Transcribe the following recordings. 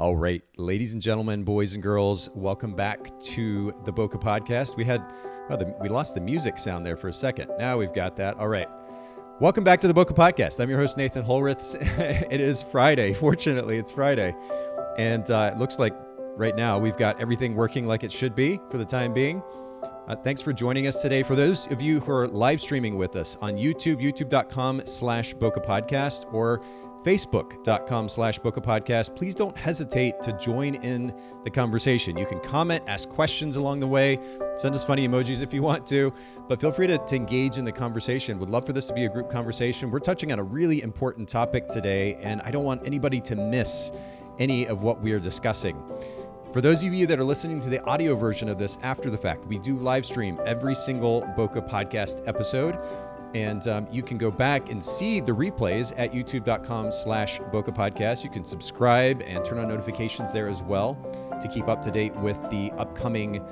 All right, ladies and gentlemen, boys and girls, welcome back to the Boca Podcast. We had, oh, the, we lost the music sound there for a second. Now we've got that. All right. Welcome back to the Boca Podcast. I'm your host, Nathan Holritz. it is Friday. Fortunately, it's Friday. And uh, it looks like right now we've got everything working like it should be for the time being. Uh, thanks for joining us today. For those of you who are live streaming with us on YouTube, youtube.com slash Boca Podcast, or facebook.com slash boca podcast. Please don't hesitate to join in the conversation. You can comment ask questions along the way send us funny emojis if you want to but feel free to, to engage in the conversation. Would love for this to be a group conversation. We're touching on a really important topic today and i don't want anybody to miss any of what we are discussing. For those of you that are listening to the audio version of this after the fact, we do live stream every single Boca podcast episode. And um, you can go back and see the replays at youtube.com slash Boca Podcast. You can subscribe and turn on notifications there as well to keep up to date with the upcoming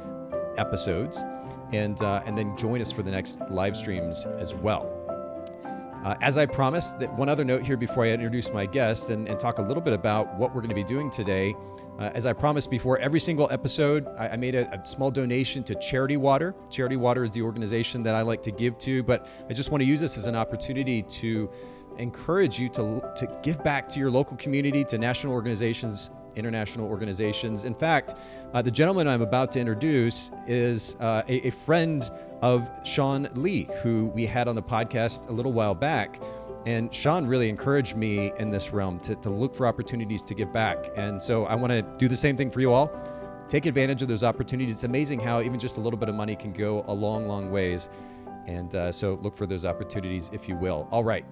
episodes. And, uh, and then join us for the next live streams as well. Uh, as I promised, that one other note here before I introduce my guest and, and talk a little bit about what we're going to be doing today. Uh, as I promised before, every single episode, I, I made a, a, small donation to Charity Water. Charity Water is the organization that I like to give to, but I just want to use this as an opportunity to encourage you to, to give back to your local community, to national organizations, international organizations. In fact, uh, the gentleman I'm about to introduce is uh, a, a friend of Sean Lee, who we had on the podcast a little while back. And Sean really encouraged me in this realm to, to look for opportunities to give back. And so I want to do the same thing for you all. Take advantage of those opportunities. It's amazing how even just a little bit of money can go a long, long ways. And uh, so look for those opportunities if you will. All right,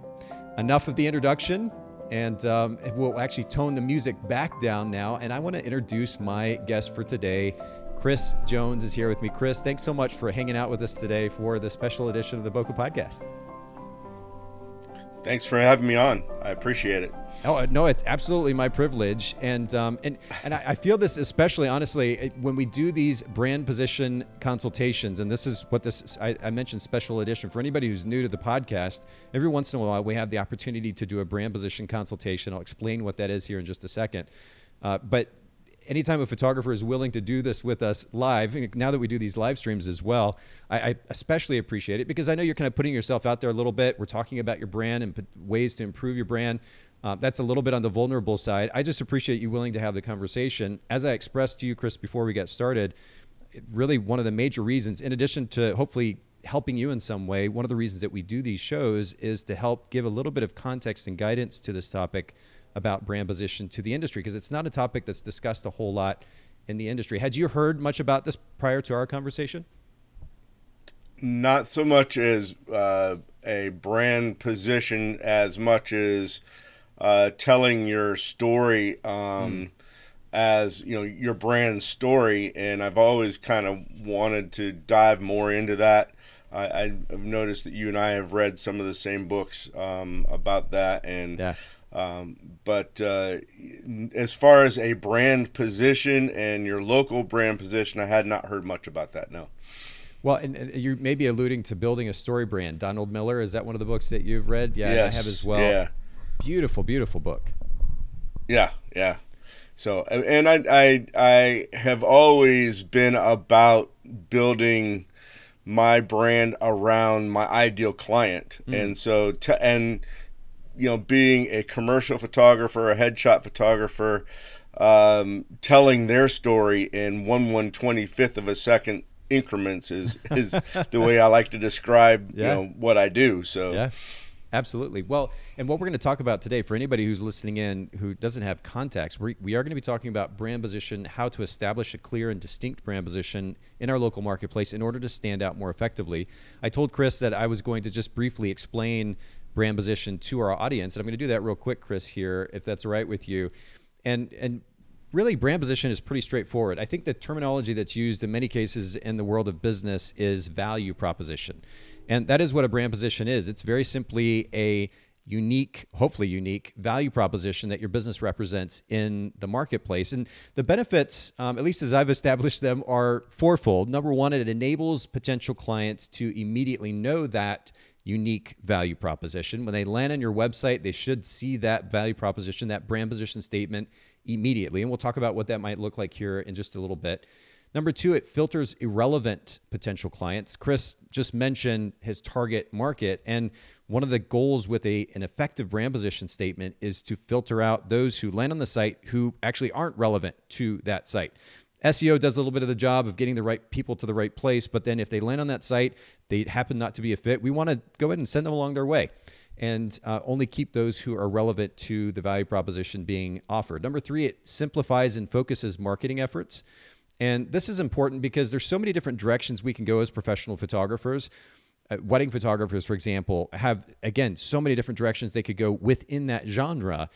enough of the introduction. And um, we'll actually tone the music back down now. And I want to introduce my guest for today. Chris Jones is here with me. Chris, thanks so much for hanging out with us today for the special edition of the Boca Podcast. Thanks for having me on. I appreciate it. Oh uh, no, it's absolutely my privilege, and um, and and I, I feel this especially honestly when we do these brand position consultations, and this is what this I, I, mentioned special edition for anybody who's new to the podcast. Every once in a while, we have the opportunity to do a brand position consultation. I'll explain what that is here in just a second, uh, but anytime a photographer is willing to do this with us live, now that we do these live streams as well, I, I, especially appreciate it because I know you're kind of putting yourself out there a little bit. We're talking about your brand and ways to improve your brand. Uh, that's a little bit on the vulnerable side. I just appreciate you willing to have the conversation. As I expressed to you, Chris, before we get started, really one of the major reasons, in addition to hopefully helping you in some way, one of the reasons that we do these shows is to help give a little bit of context and guidance to this topic about brand position to the industry because it's not a topic that's discussed a whole lot in the industry. Had you heard much about this prior to our conversation? Not so much as uh, a brand position as much as uh, telling your story um, mm. as you know your brand story, and I've always kind of wanted to dive more into that. I, have noticed that you and I have read some of the same books um, about that, and yeah. Um, but uh, as far as a brand position and your local brand position, I had not heard much about that. No. Well, and, and you may be alluding to building a story brand. Donald Miller is that one of the books that you've read? Yeah, yes. I have as well. Yeah. Beautiful, beautiful book. Yeah, yeah. So, and I, I, I have always been about building my brand around my ideal client, mm. and so to and you know, being a commercial photographer, a headshot photographer, um, telling their story in one one twenty fifth of a second increments is is the way I like to describe yeah. you know what I do. So yeah. Absolutely. Well, and what we're going to talk about today, for anybody who's listening in who doesn't have contacts, we, we are going to be talking about brand position, how to establish a clear and distinct brand position in our local marketplace in order to stand out more effectively. I told Chris that I was going to just briefly explain brand position to our audience. And I'm going to do that real quick, Chris, here, if that's right with you. And and really, brand position is pretty straightforward. I think the terminology that's used in many cases in the world of business is value proposition, and that is what a brand position is. It's very simply a unique, hopefully unique value proposition that your business represents in the marketplace. And the benefits, um, at least as I've established them, are fourfold. Number one, it enables potential clients to immediately know that unique value proposition. When they land on your website, they should see that value proposition, that brand position statement immediately. And we'll talk about what that might look like here in just a little bit. Number two, it filters irrelevant potential clients. Chris just mentioned his target market. And one of the goals with a, an effective brand position statement is to filter out those who land on the site who actually aren't relevant to that site. SEO does a little bit of the job of getting the right people to the right place, but then if they land on that site, they happen not to be a fit, we want to go ahead and send them along their way and uh, only keep those who are relevant to the value proposition being offered. Number three, it simplifies and focuses marketing efforts. And this is important because there's so many different directions we can go as professional photographers. Uh, wedding photographers, for example, have, again, so many different directions they could go within that genre.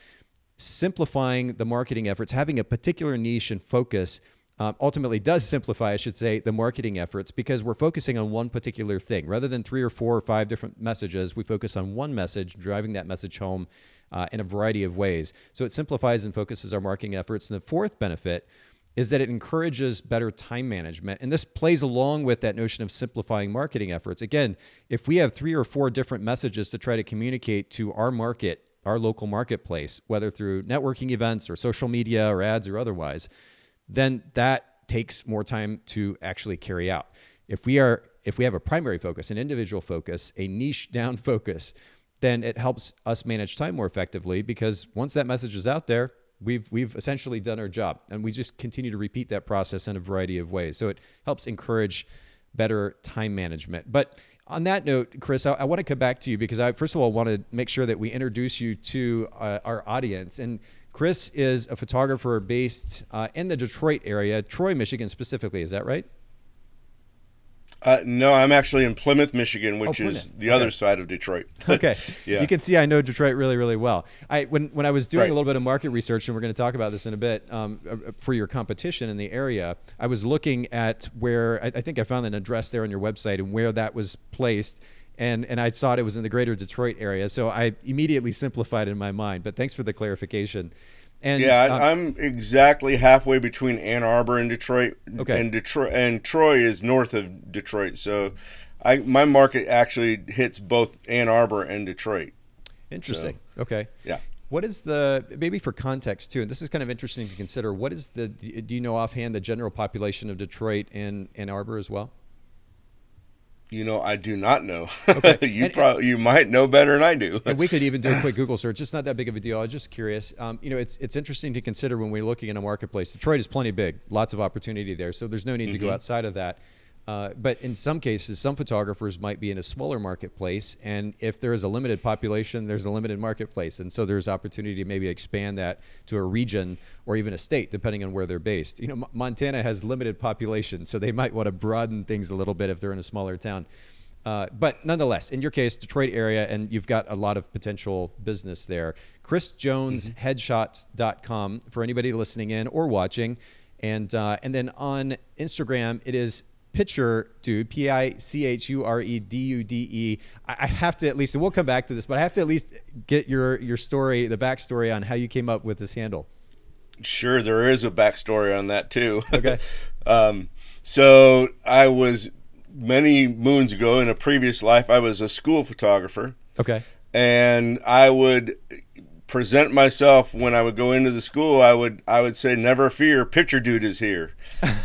Simplifying the marketing efforts, having a particular niche and focus um, ultimately does simplify, I should say, the marketing efforts because we're focusing on one particular thing. Rather than three or four or five different messages, we focus on one message, driving that message home uh, in a variety of ways. So it simplifies and focuses our marketing efforts. And the fourth benefit is that it encourages better time management. And this plays along with that notion of simplifying marketing efforts. Again, if we have three or four different messages to try to communicate to our market, our local marketplace, whether through networking events or social media or ads or otherwise, then that takes more time to actually carry out. If we are if we have a primary focus, an individual focus, a niche down focus, then it helps us manage time more effectively because once that message is out there, we've we've essentially done our job and we just continue to repeat that process in a variety of ways. So it helps encourage better time management. But on that note, Chris, I, I, want to come back to you because I first of all want to make sure that we introduce you to uh, our audience. And Chris is a photographer based uh, in the Detroit area, Troy, Michigan specifically. Is that right? Uh, no, I'm actually in Plymouth, Michigan, which oh, is the okay. other side of Detroit. okay. Yeah. You can see I know Detroit really, really well. I when when I was doing right. a little bit of market research, and we're going to talk about this in a bit, um, uh, uh, for your competition in the area, I was looking at where I, I think I found an address there on your website and where that was placed and and I saw it was in the greater Detroit area. So I immediately simplified in my mind. But thanks for the clarification. And yeah, uh, I'm exactly halfway between Ann Arbor and Detroit. Okay. And Detroit and Troy is north of Detroit. So I my market actually hits both Ann Arbor and Detroit. Interesting. So, okay. Yeah. What is the maybe for context too? And this is kind of interesting to consider. What is the do you know offhand the general population of Detroit and Ann Arbor as well? You know, I do not know. Okay. you probably you might know better than I do. and we could even do a quick Google search. It's not that big of a deal. I was just curious. Um, you know, it's it's interesting to consider when we're looking in a marketplace. Detroit is plenty big, lots of opportunity there. So there's no need mm-hmm. to go mm-hmm. outside of that. Uh, but in some cases, some photographers might be in a smaller marketplace, and if there is a limited population, there's a limited marketplace, and so there's opportunity to maybe expand that to a region or even a state, depending on where they're based. You know, M- Montana has limited population, so they might want to broaden things a little bit if they're in a smaller town. Uh, but nonetheless, in your case, Detroit area, and you've got a lot of potential business there. ChrisJonesHeadshots.com mm-hmm. for anybody listening in or watching. And, uh, and then on Instagram, it is picture dude P I C H U R E D U D E. I have to at least, and we'll come back to this, but I have to at least get your your story, the backstory on how you came up with this handle. Sure, there is a backstory on that too. Okay. um, so I was many moons ago in a previous life. I was a school photographer. Okay. And I would present myself when I would go into the school. I would I would say, "Never fear, pitcher dude is here."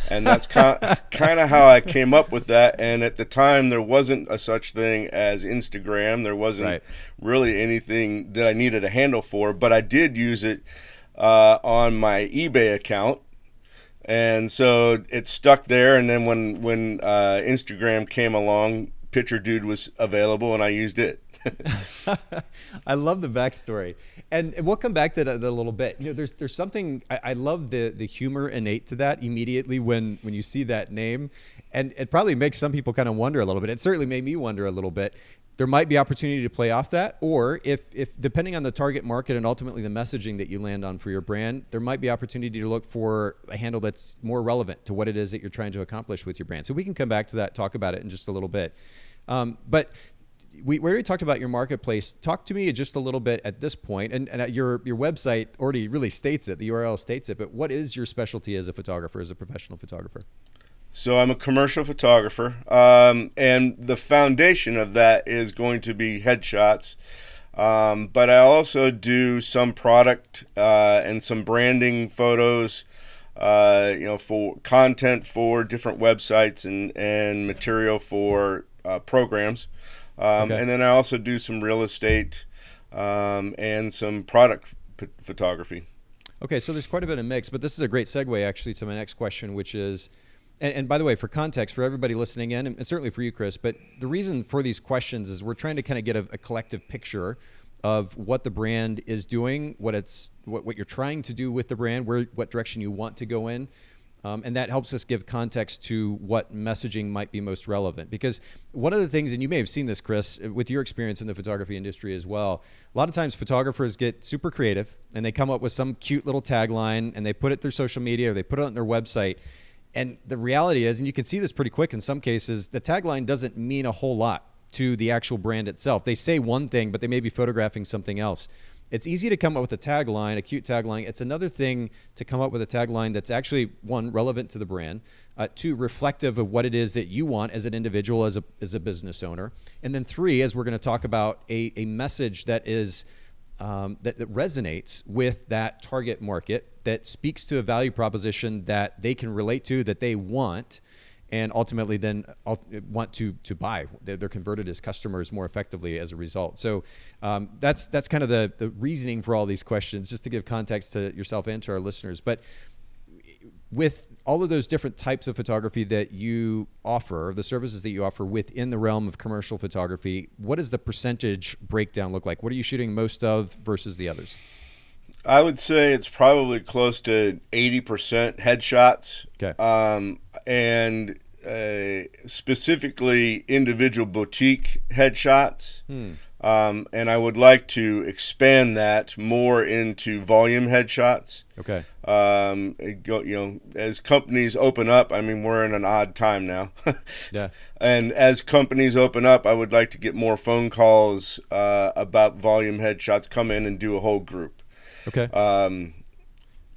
and that's kind of how I came up with that. And at the time, there wasn't a such thing as Instagram. There wasn't right. really anything that I needed a handle for, but I did use it uh, on my eBay account. And so it stuck there. And then when when uh, Instagram came along, Pitcher Dude was available, and I used it. I love the backstory, and we'll come back to that a little bit. You know, there's there's something I, I, love the the humor innate to that immediately when when you see that name, and it probably makes some people kind of wonder a little bit. It certainly made me wonder a little bit. There might be opportunity to play off that, or if if depending on the target market and ultimately the messaging that you land on for your brand, there might be opportunity to look for a handle that's more relevant to what it is that you're trying to accomplish with your brand. So we can come back to that, talk about it in just a little bit. Um, but we, we already talked about your marketplace. Talk to me just a little bit at this point, and, and your your website already really states it. The URL states it. But what is your specialty as a photographer, as a professional photographer? So I'm a commercial photographer, um, and the foundation of that is going to be headshots. Um, but I also do some product uh, and some branding photos, uh, you know, for content for different websites and, and material for uh, programs. Um, Okay. And then I also do some real estate um, and some product p- photography. Okay, so there's quite a bit of mix, but this is a great segue actually to my next question, which is, and, and by the way, for context, for everybody listening in, and certainly for you, Chris, but the reason for these questions is we're trying to kind of get a, a collective picture of what the brand is doing, what it's, what, what you're trying to do with the brand, where, what direction you want to go in. Um, and that helps us give context to what messaging might be most relevant. Because one of the things, and you may have seen this, Chris, with your experience in the photography industry as well, a lot of times photographers get super creative and they come up with some cute little tagline and they put it through social media or they put it on their website. And the reality is, and you can see this pretty quick in some cases, the tagline doesn't mean a whole lot to the actual brand itself. They say one thing, but they may be photographing something else. It's easy to come up with a tagline, a cute tagline. It's another thing to come up with a tagline that's actually one relevant to the brand, uh, two reflective of what it is that you want as an individual, as a as a business owner, and then three, as we're going to talk about, a a message that is um, that, that resonates with that target market, that speaks to a value proposition that they can relate to, that they want, and ultimately then want to to buy. They're, converted as customers more effectively as a result. So um, that's that's kind of the the reasoning for all these questions, just to give context to yourself and to our listeners. But with all of those different types of photography that you offer, the services that you offer within the realm of commercial photography, what does the percentage breakdown look like? What are you shooting most of versus the others? I would say it's probably close to 80% headshots. Okay. Um, and uh, specifically individual boutique headshots. Um, and I would like to expand that more into volume headshots. Okay. Um, go, you know, as companies open up, I mean, we're in an odd time now. Yeah. And as companies open up, I would like to get more phone calls uh, about volume headshots. Come in and do a whole group. Okay. Um,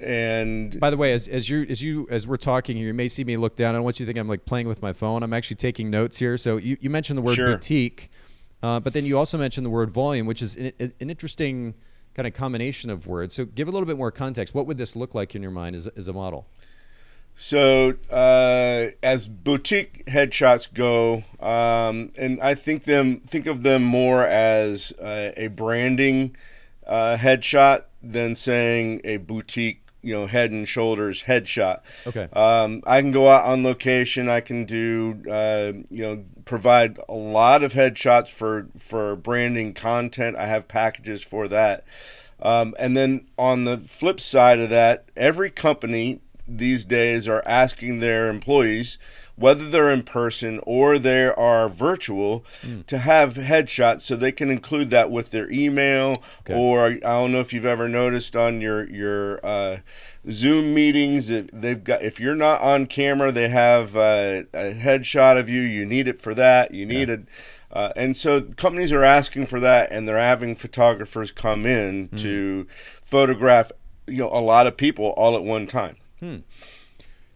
and By the way, as, as you as you as we're talking here, you may see me look down. I don't want you to think I'm like playing with my phone. I'm actually taking notes here. So you, you mentioned the word Sure. boutique, uh, but then you also mentioned the word volume, which is an, an interesting kind of combination of words. So give a little bit more context. What would this look like in your mind as, a- as a model? So, uh, as boutique headshots go, um, and I think them think of them more as uh, a branding uh, headshot than saying a boutique, you know, head and shoulders headshot. Okay. Um, I can go out on location. I can do, uh, you know, provide a lot of headshots for for branding content. I have packages for that. Um, and then on the flip side of that, every company these days are asking their employees, whether they're in person or they are virtual, to have headshots so they can include that with their email. Okay. Or I don't know if you've ever noticed on your your uh, Zoom meetings, if they've got if you're not on camera, they have uh, a headshot of you. You need it for that. You need it. Uh, and so companies are asking for that, and they're having photographers come in to photograph, you know, a lot of people all at one time.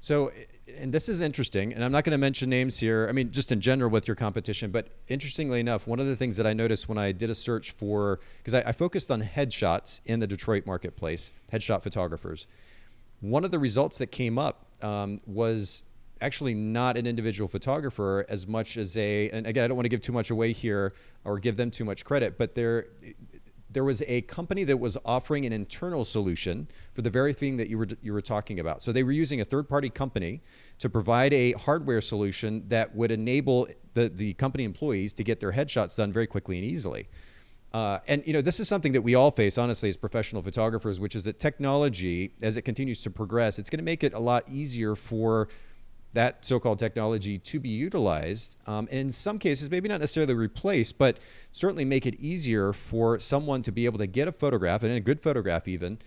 So, and this is interesting, and I'm not going to mention names here. I mean, just in general with your competition, but interestingly enough, one of the things that I noticed when I did a search for, because I, I focused on headshots in the Detroit marketplace, headshot photographers, one of the results that came up um, was actually not an individual photographer as much as a, and again, I don't want to give too much away here or give them too much credit, but there, there was a company that was offering an internal solution for the very thing that you were you were talking about. So they were using a third-party company to provide a hardware solution that would enable the the company employees to get their headshots done very quickly and easily. Uh, and you know this is something that we all face honestly as professional photographers, which is that technology, as it continues to progress, it's going to make it a lot easier for that so-called technology to be utilized um, and in some cases maybe not necessarily replace but certainly make it easier for someone to be able to get a photograph and a good photograph even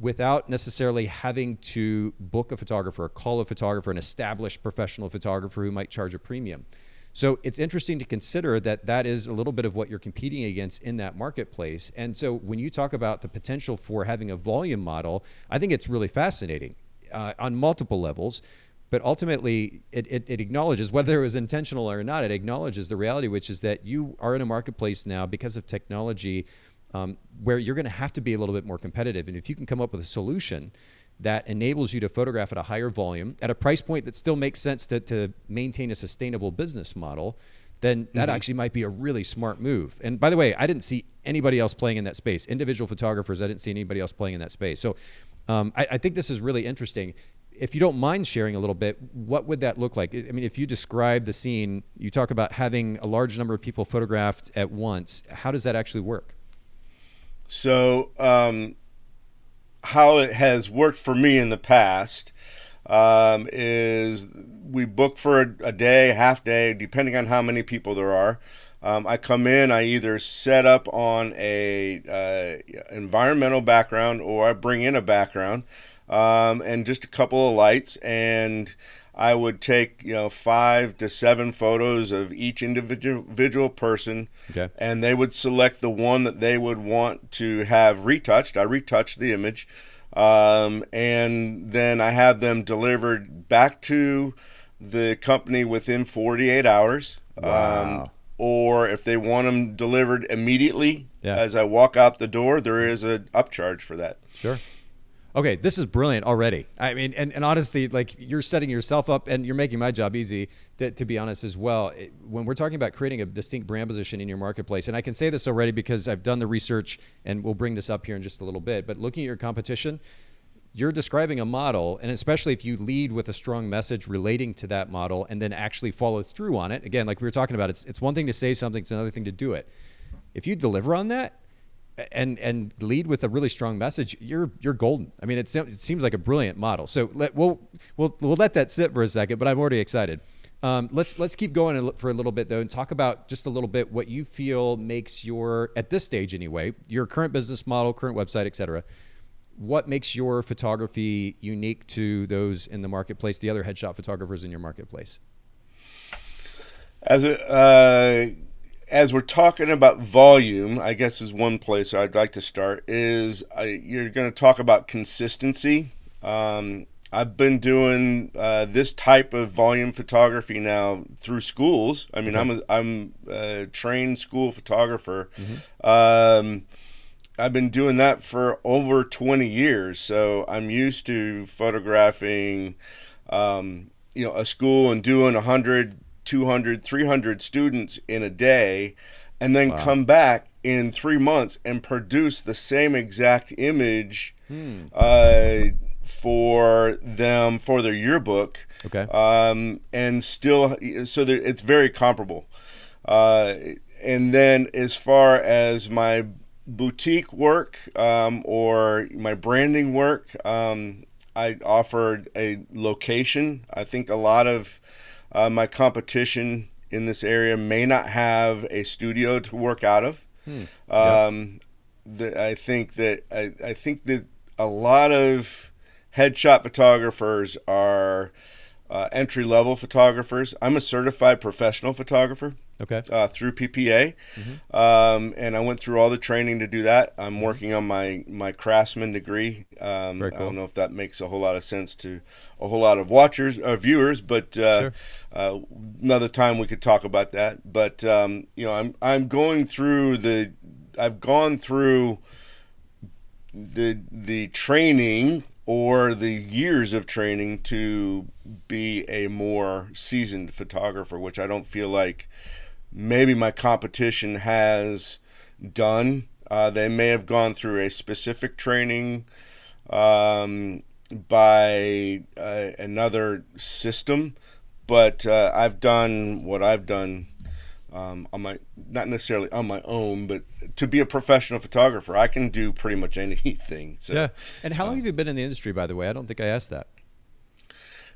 without necessarily having to book a photographer call a photographer an established professional photographer who might charge a premium. So it's interesting to consider that that is a little bit of what you're competing against in that marketplace. And so when you talk about the potential for having a volume model i think it's really fascinating uh, on multiple levels but ultimately it, it, it, acknowledges whether it was intentional or not it acknowledges the reality which is that you are in a marketplace now because of technology um, where you're going to have to be a little bit more competitive and if you can come up with a solution that enables you to photograph at a higher volume at a price point that still makes sense to, to maintain a sustainable business model then that mm-hmm. actually might be a really smart move. And by the way, I didn't see anybody else playing in that space. Individual photographers, I didn't see anybody else playing in that space. So um, I, I, think this is really interesting. If you don't mind sharing a little bit, what would that look like? I mean, if you describe the scene, you talk about having a large number of people photographed at once. How does that actually work? So, um, how it has worked for me in the past um, is we book for a, a, day, half day, depending on how many people there are. Um, I come in, I either set up on a uh, environmental background or I bring in a background um, and just a couple of lights and I would take you know five to seven photos of each individual person, okay. and they would select the one that they would want to have retouched. I retouch the image, um, and then I have them delivered back to the company within 48 hours. Um, wow. Um, or if they want them delivered immediately yeah. as I walk out the door, there is an upcharge for that. Sure. Okay, this is brilliant already. I mean, and, and honestly, like you're setting yourself up and you're making my job easy, to, to be honest, as well. It, when we're talking about creating a distinct brand position in your marketplace, and I can say this already because I've done the research and we'll bring this up here in just a little bit, but looking at your competition, you're describing a model, and especially if you lead with a strong message relating to that model and then actually follow through on it. Again, like we were talking about, it's, it's one thing to say something, it's another thing to do it. If you deliver on that, and and lead with a really strong message, you're you're golden. I mean, it, it seems like a brilliant model. So let, we'll we'll we'll let that sit for a second. But I'm already excited. Um, let's let's keep going for a little bit though, and talk about just a little bit what you feel makes your at this stage anyway, your current business model, current website, etc. what makes your photography unique to those in the marketplace, the other headshot photographers in your marketplace? As a, uh, as we're talking about volume, I guess is one place I'd like to start. Is uh, you're going to talk about consistency. Um, I've been doing uh, this type of volume photography now through schools. I mean, I'm a, I'm a trained school photographer. Mm-hmm. Um, I've been doing that for over 20 years. So I'm used to photographing, um, you know, a school and doing 100, 200, 300 students in a day and then wow. come back in three months and produce the same exact image hmm. uh, for them for their yearbook. Okay. Um, and still, so it's very comparable. Uh, and then as far as my boutique work um, or my branding work, um, I offered a location. I think a lot of uh, my competition in this area may not have a studio to work out of. Hmm. Um, the, I think that I, I think that a lot of headshot photographers are uh, entry level photographers. I'm a certified professional photographer. Okay. Uh, through PPA, mm-hmm. um, and I went through all the training to do that. I'm mm-hmm. working on my my craftsman degree. Um, cool. I don't know if that makes a whole lot of sense to a whole lot of watchers or uh, viewers, but uh, sure. uh, another time we could talk about that. But um, you know, I'm I'm going through the I've gone through the the training or the years of training to be a more seasoned photographer, which I don't feel like maybe my competition has done. Uh, they may have gone through a specific training um, by uh, another system, but uh, I've done what I've done um, on my not necessarily on my own, but to be a professional photographer, I can do pretty much anything. So, yeah. And how long uh, have you been in the industry, by the way? I don't think I asked that.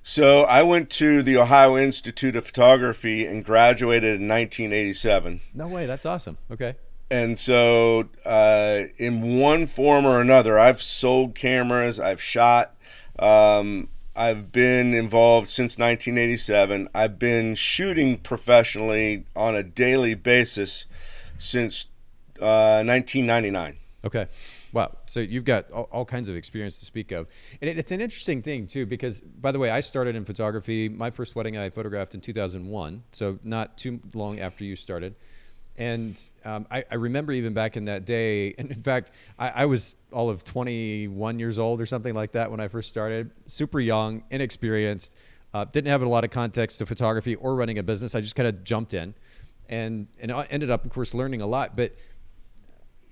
So I went to the Ohio Institute of Photography and graduated in 1987. No way, that's awesome. Okay. And so, uh, in one form or another, I've sold cameras, I've shot, um, I've been involved since 1987. I've been shooting professionally on a daily basis since uh, 1999. Okay. Wow. So you've got all, all, kinds of experience to speak of. And it, it's an interesting thing, too, because, by the way, I started in photography. My first wedding I photographed in 2001, so not too long after you started. And um, I, I, remember even back in that day, and in fact, I, I, was all of 21 years old or something like that when I first started, super young, inexperienced, uh, didn't have a lot of context to photography or running a business. I just kind of jumped in and, and I ended up, of course, learning a lot. But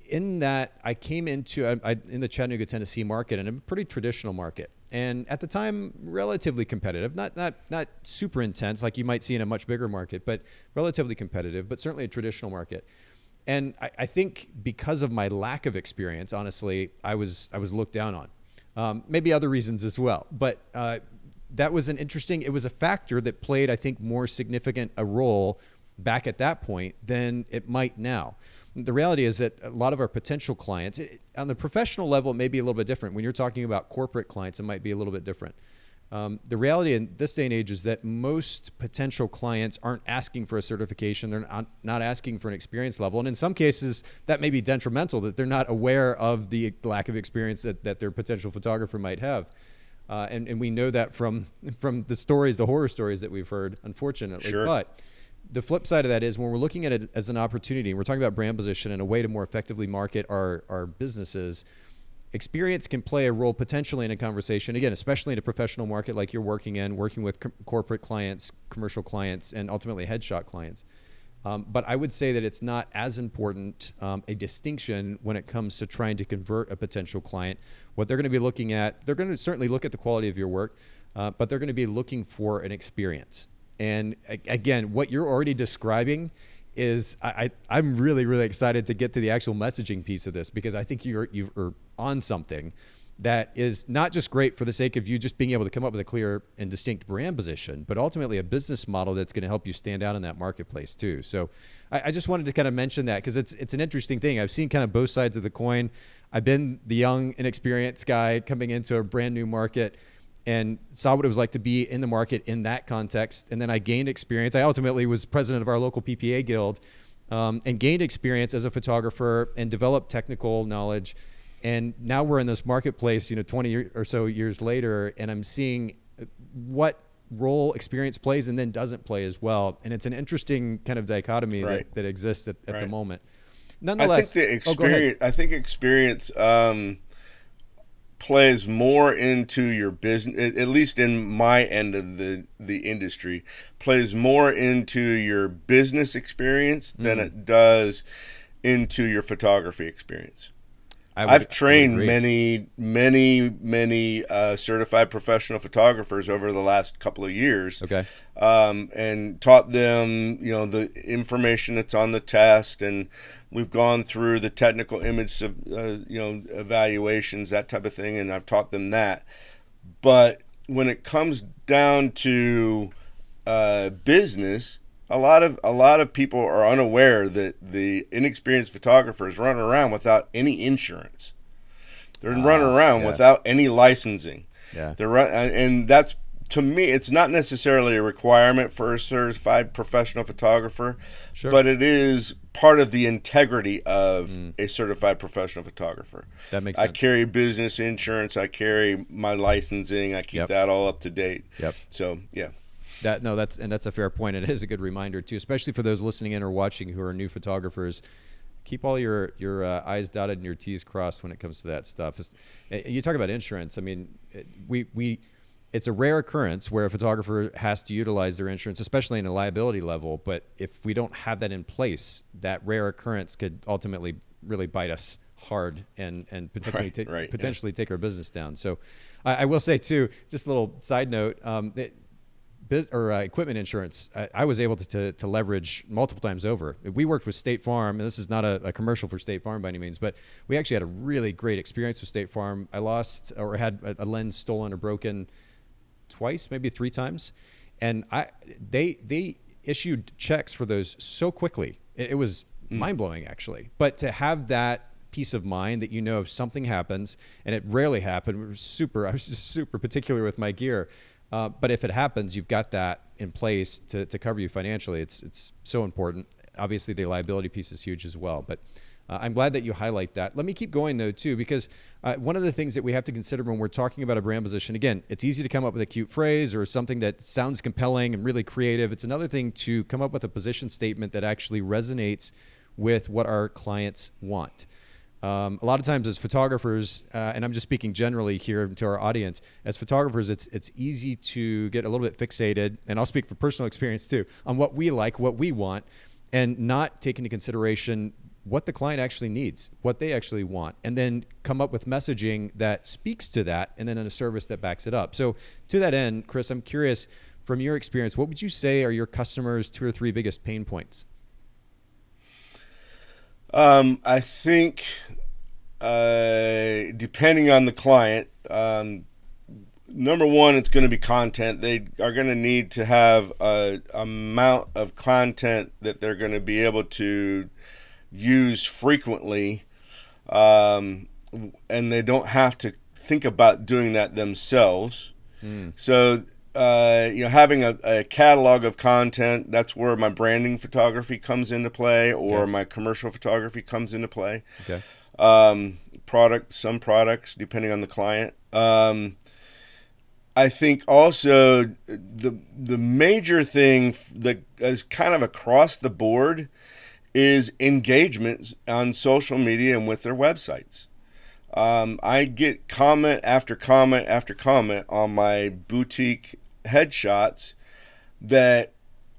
in that, I came into I, I, in the Chattanooga, Tennessee market, and a pretty traditional market, and at the time, relatively competitive. Not not not super intense like you might see in a much bigger market, but relatively competitive. But certainly a traditional market. And I, I think because of my lack of experience, honestly, I was I was looked down on. Um, maybe other reasons as well, but uh, that was an interesting. It was a factor that played, I think, more significant a role back at that point than it might now the reality is that a lot of our potential clients, it, on the professional level, it may be a little bit different. When you're talking about corporate clients, it might be a little bit different. Um, the reality in this day and age is that most potential clients aren't asking for a certification. They're not, not asking for an experience level. And in some cases, that may be detrimental that they're not aware of the lack of experience that, that their potential photographer might have. Uh, and, and we know that from, from the stories, the horror stories that we've heard, unfortunately. Sure. But the flip side of that is when we're looking at it as an opportunity, we're talking about brand position and a way to more effectively market our, our businesses. Experience can play a role potentially in a conversation, again, especially in a professional market like you're working in, working with co- corporate clients, commercial clients, and ultimately headshot clients. Um, but I would say that it's not as important um, a distinction when it comes to trying to convert a potential client. What they're going to be looking at, they're going to certainly look at the quality of your work, uh, but they're going to be looking for an experience. And again, what you're already describing is I, I am really really excited to get to the actual messaging piece of this because I think you're you're on something that is not just great for the sake of you just being able to come up with a clear and distinct brand position, but ultimately a business model that's going to help you stand out in that marketplace too. So I, I just wanted to kind of mention that because it's it's an interesting thing. I've seen kind of both sides of the coin. I've been the young, inexperienced guy coming into a brand new market and saw what it was like to be in the market in that context. And then I gained experience. I ultimately was president of our local PPA guild um, and gained experience as a photographer and developed technical knowledge. And now we're in this marketplace, you know, 20 or so years later, and I'm seeing what role experience plays and then doesn't play as well. And it's an interesting kind of dichotomy right. that, that exists at, at right. the moment. Nonetheless, I think the experience. Oh, I think experience. Um, plays more into your business at least in my end of the the industry plays more into your business experience than mm. it does into your photography experience I have trained many, many, many uh, certified professional photographers over the last couple of years. Okay. Um, and taught them, you know, the information that's on the test, and we've gone through the technical image, of, uh, you know, evaluations, that type of thing, and I've taught them that. But when it comes down to uh, business, a lot of a lot of people are unaware that the inexperienced photographers run around without any insurance. They're uh, running around yeah. without any licensing. Yeah. They're run, and that's to me, it's not necessarily a requirement for a certified professional photographer, sure. but it is part of the integrity of mm. a certified professional photographer. That makes sense. I carry business insurance, I carry my licensing, I keep yep. that all up to date. Yep. So, yeah. That no, that's and that's a fair point. It is a good reminder too, especially for those listening in or watching who are new photographers. Keep all your your uh, I's dotted and your T's crossed when it comes to that stuff. It's, eh, you talk about insurance. I mean, it, we we it's a rare occurrence where a photographer has to utilize their insurance, especially in a liability level. But if we don't have that in place, that rare occurrence could ultimately really bite us hard and and potentially right, ta- right, potentially yeah. take our business down. So, I, I, will say too, just a little side note. Um, it, biz, or uh, equipment insurance, I, I, was able to, to, to, leverage multiple times over. We worked with State Farm, and this is not a, a, commercial for State Farm by any means, but we actually had a really great experience with State Farm. I lost or had a, a lens stolen or broken twice, maybe three times, and I they they issued checks for those so quickly. It, it was mm. mind blowing actually. But to have that peace of mind that you know if something happens, and it rarely happened, we were super. I was just super particular with my gear uh, but if it happens, you've got that in place to, to cover you financially. It's it's so important. Obviously, the liability piece is huge as well. But Uh, I'm glad that you highlight that. Let me keep going though too, because uh, one of the things that we have to consider when we're talking about a brand position, again, it's easy to come up with a cute phrase or something that sounds compelling and really creative. It's another thing to come up with a position statement that actually resonates with what our clients want. Um, a lot of times, as photographers, uh, and I'm just speaking generally here to our audience, as photographers, it's it's easy to get a little bit fixated, and I'll speak from personal experience too, on what we like, what we want, and not take into consideration what the client actually needs, what they actually want, and then come up with messaging that speaks to that, and then in a service that backs it up. So, to that end, Chris, I'm curious from your experience, what would you say are your customers' two or three biggest pain points? Um, I think, uh, depending on the client, um, number one, it's going to be content. They are going to need to have a amount of content that they're going to be able to use frequently, um, and they don't have to think about doing that themselves. Mm. So uh, you know, having a, a, catalog of content, that's where my branding photography comes into play or okay. my commercial photography comes into play. Okay. Um, product, some products, depending on the client. Um, I think also the the major thing that is kind of across the board is engagement on social media and with their websites. Um, I get comment after comment after comment on my boutique headshots that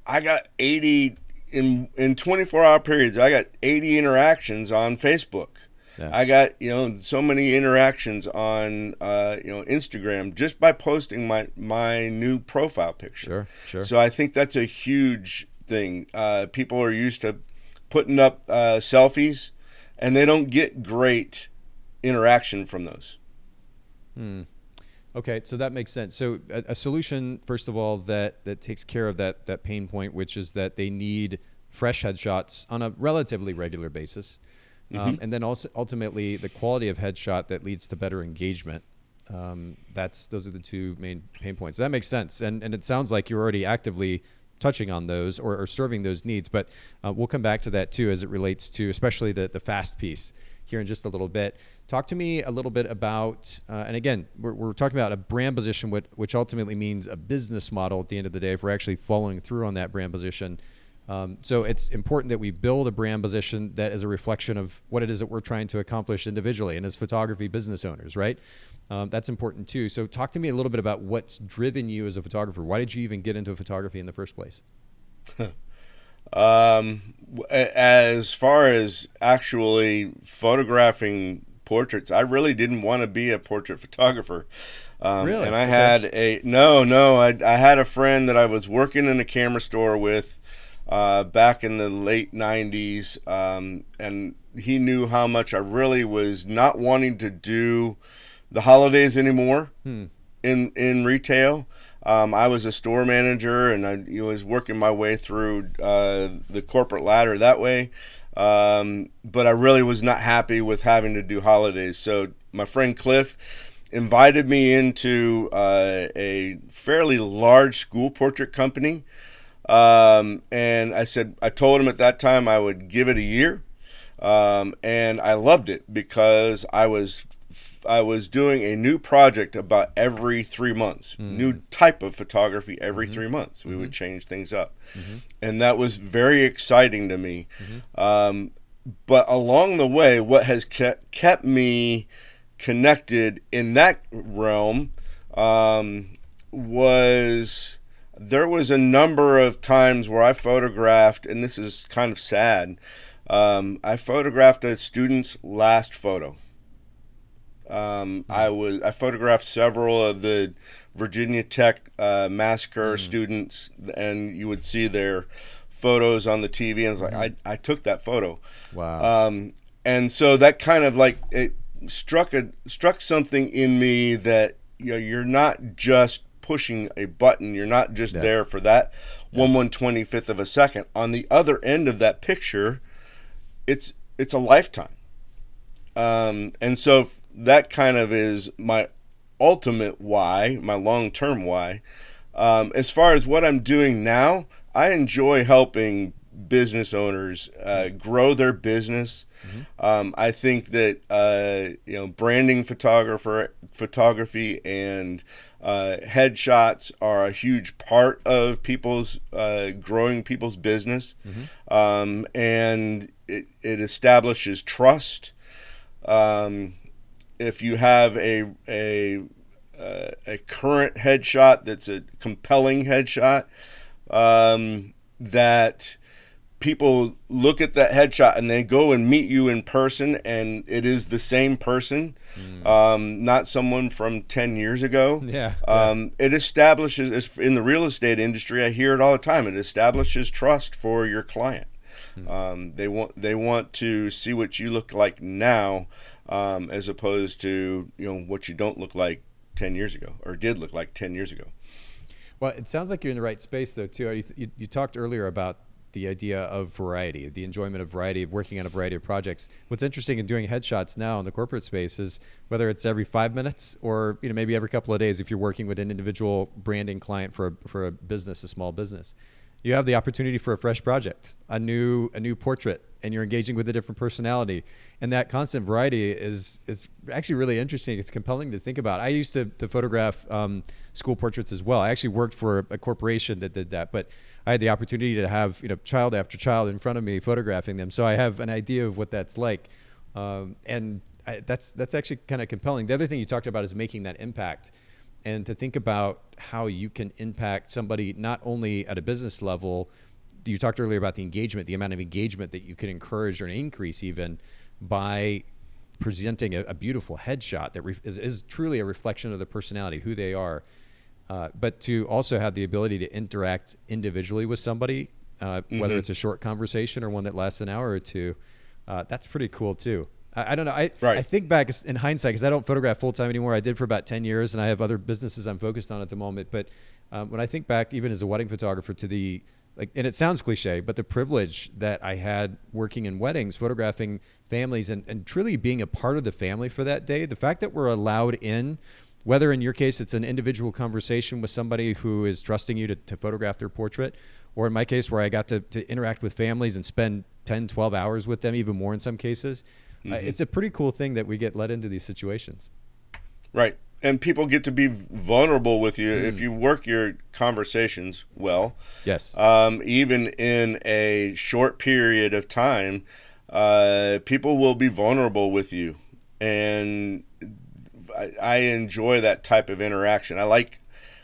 I got 80 in in 24 hour periods. I got 80 interactions on Facebook. Yeah. I got you know so many interactions on uh, you know Instagram just by posting my my new profile picture. Sure, sure. So I think that's a huge thing. Uh, people are used to putting up uh, selfies, and they don't get great interaction from those. Hmm. Okay, so that makes sense. So a, a, solution, first of all, that that takes care of that that pain point, which is that they need fresh headshots on a relatively regular basis, mm-hmm. um, and then also ultimately the quality of headshot that leads to better engagement. Um, that's those are the two main pain points. That makes sense, and and it sounds like you're already actively touching on those or, or serving those needs. But uh, we'll come back to that too as it relates to especially the the fast piece here in just a little bit. Talk to me a little bit about, uh, and again, we're, we're, talking about a brand position, which ultimately means a business model at the end of the day if we're actually following through on that brand position. Um, so it's important that we build a brand position that is a reflection of what it is that we're trying to accomplish individually and as photography business owners, right? Um, that's important too. So talk to me a little bit about what's driven you as a photographer. Why did you even get into photography in the first place? um, as far as actually photographing portraits. I really didn't want to be a portrait photographer. Um, really? And I had a no, no. I, I had a friend that I was working in a camera store with uh, back in the late '90s, um, and he knew how much I really was not wanting to do the holidays anymore hmm. in in retail. Um, I was a store manager, and I you know, was working my way through uh, the corporate ladder that way. Um, but I really was not happy with having to do holidays. So my friend Cliff invited me into uh, a fairly large school portrait company. Um, and I said, I told him at that time I would give it a year. Um, and I loved it because I was I was doing a new project about every three months, mm. new type of photography every mm-hmm. three months. We mm-hmm. would change things up, mm-hmm. and that was very exciting to me. Mm-hmm. Um, but along the way, what has kept kept me connected in that realm um, was there was a number of times where I photographed, and this is kind of sad. Um, I photographed a student's last photo. Um, I was I photographed several of the Virginia Tech uh, massacre mm. students, and you would see their photos on the TV, and I was like, mm. I, I took that photo. Wow. Um, and so that kind of like it struck a struck something in me that you know you're not just pushing a button, you're not just yeah. there for that yeah. one one twenty fifth of a second. On the other end of that picture, it's it's a lifetime. Um, and so that kind of is my ultimate why, my long term why. Um, as far as what I'm doing now, I enjoy helping business owners uh, grow their business. Um, I think that uh, you know branding photographer photography and uh, headshots are a huge part of people's uh, growing people's business, um, and it, it establishes trust. Um, if you have a a uh, a current headshot that's a compelling headshot um, that people look at that headshot and they go and meet you in person and it is the same person um, not someone from 10 years ago. Yeah, um, it establishes in the real estate industry i hear it all the time it establishes trust for your client. Um, they want they want to see what you look like now um, as opposed to you know what you don't look like 10 years ago or did look like 10 years ago. Well, it sounds like you're in the right space, though, too. You, you, you talked earlier about the idea of variety, the enjoyment of variety, of working on a variety of projects. What's interesting in doing headshots now in the corporate space is whether it's every five minutes or you know maybe every couple of days if you're working with an individual branding client for a, for a business, a small business, you have the opportunity for a fresh project, a new a new portrait, and you're engaging with a different personality. And that constant variety is is actually really interesting. It's compelling to think about. I used to, to photograph um, school portraits as well. I actually worked for a corporation that did that, but I had the opportunity to have you know child after child in front of me photographing them, so I have an idea of what that's like, um, and I, that's that's actually kind of compelling. The other thing you talked about is making that impact, and to think about how you can impact somebody not only at a business level. You talked earlier about the engagement, the amount of engagement that you can encourage or increase even by presenting a, a beautiful headshot that re- is, is truly a reflection of the personality, who they are. Uh, but to also have the ability to interact individually with somebody, uh, whether it's a short conversation or one that lasts an hour or two, uh, that's pretty cool too. I, I don't know. I, Right. I think back in hindsight because I don't photograph full time anymore. I did for about ten years, and I have other businesses I'm focused on at the moment. But um, when I think back, even as a wedding photographer, to the like, and it sounds cliche, but the privilege that I had working in weddings, photographing families, and, and truly being a part of the family for that day. The fact that we're allowed in, whether in your case it's an individual conversation with somebody who is trusting you to, to photograph their portrait, or in my case where I got to, to interact with families and spend 10, 12 hours with them, even more in some cases. Uh, it's a pretty cool thing that we get let into these situations. Right. And people get to be vulnerable with you if you work your conversations well. Yes. Um, even in a short period of time, uh, people will be vulnerable with you. And I, I enjoy that type of interaction. I like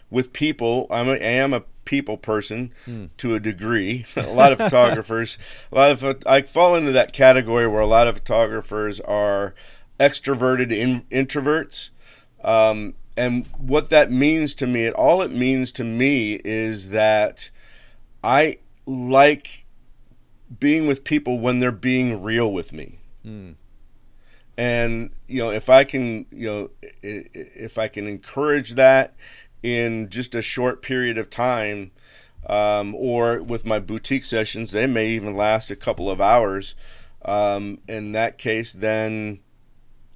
with people, I'm a, I am a people person to a degree. a lot of photographers, a lot of I fall into that category where a lot of photographers are extroverted in, introverts. Um, and what that means to me, all it means to me is that I like being with people when they're being real with me. And you know, if I can, you know, if I can encourage that in just a short period of time, um, or with my boutique sessions, they may even last a couple of hours. Um, in that case, then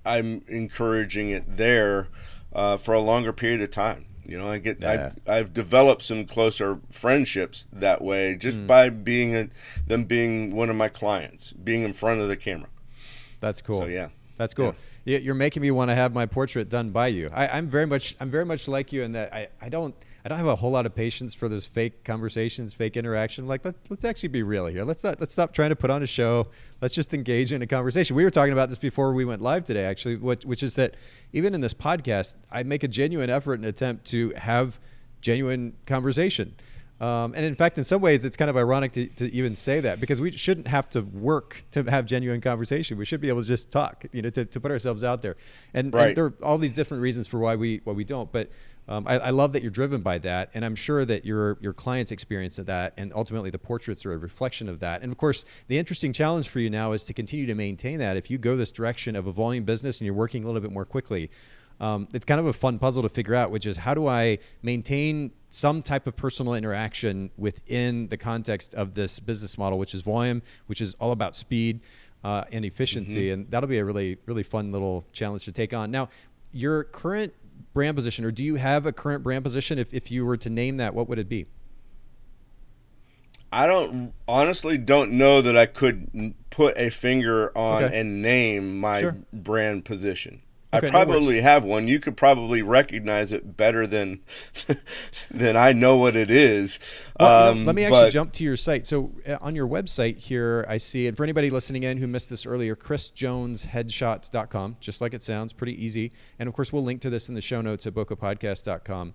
I'm encouraging it there uh, for a longer period of time. You know, I get Yeah. I've, I've developed some closer friendships that way just Mm. by being a, them being one of my clients, being in front of the camera. That's cool. So yeah, That's cool. Yeah. You're making me want to have my portrait done by you. I, I'm very much, I'm very much like you in that I, I don't, I don't have a whole lot of patience for those fake conversations, fake interaction. Like, let, let's actually be real here. Let's not, let's stop trying to put on a show. Let's just engage in a conversation. We were talking about this before we went live today, actually, which, which is that even in this podcast, I make a genuine effort and attempt to have genuine conversation. Um, and in fact, in some ways, it's kind of ironic to, to even say that because we shouldn't have to work to have genuine conversation. We should be able to just talk, you know, to, to put ourselves out there. And, and there are all these different reasons for why we why we don't. But um, I, I love that you're driven by that, and I'm sure that your your clients experience of that, and ultimately the portraits are a reflection of that. And of course, the interesting challenge for you now is to continue to maintain that. If you go this direction of a volume business and you're working a little bit more quickly, um, it's kind of a fun puzzle to figure out, which is how do I maintain some type of personal interaction within the context of this business model, which is volume, which is all about speed uh, and efficiency, and that'll be a really really fun little challenge to take on. Now, your current brand position, or do you have a current brand position? If if you were to name that, what would it be? I don't honestly don't know that I could put a finger on Okay. and name my Sure. brand position. Okay, I no probably have one. You could probably recognize it better than than I know what it is. Well, Um, let me actually but- jump to your site. So uh, on your website here, I see, and for anybody listening in who missed this earlier, chrisjonesheadshots.com, just like it sounds, pretty easy. And of course, we'll link to this in the show notes at bocapodcast.com.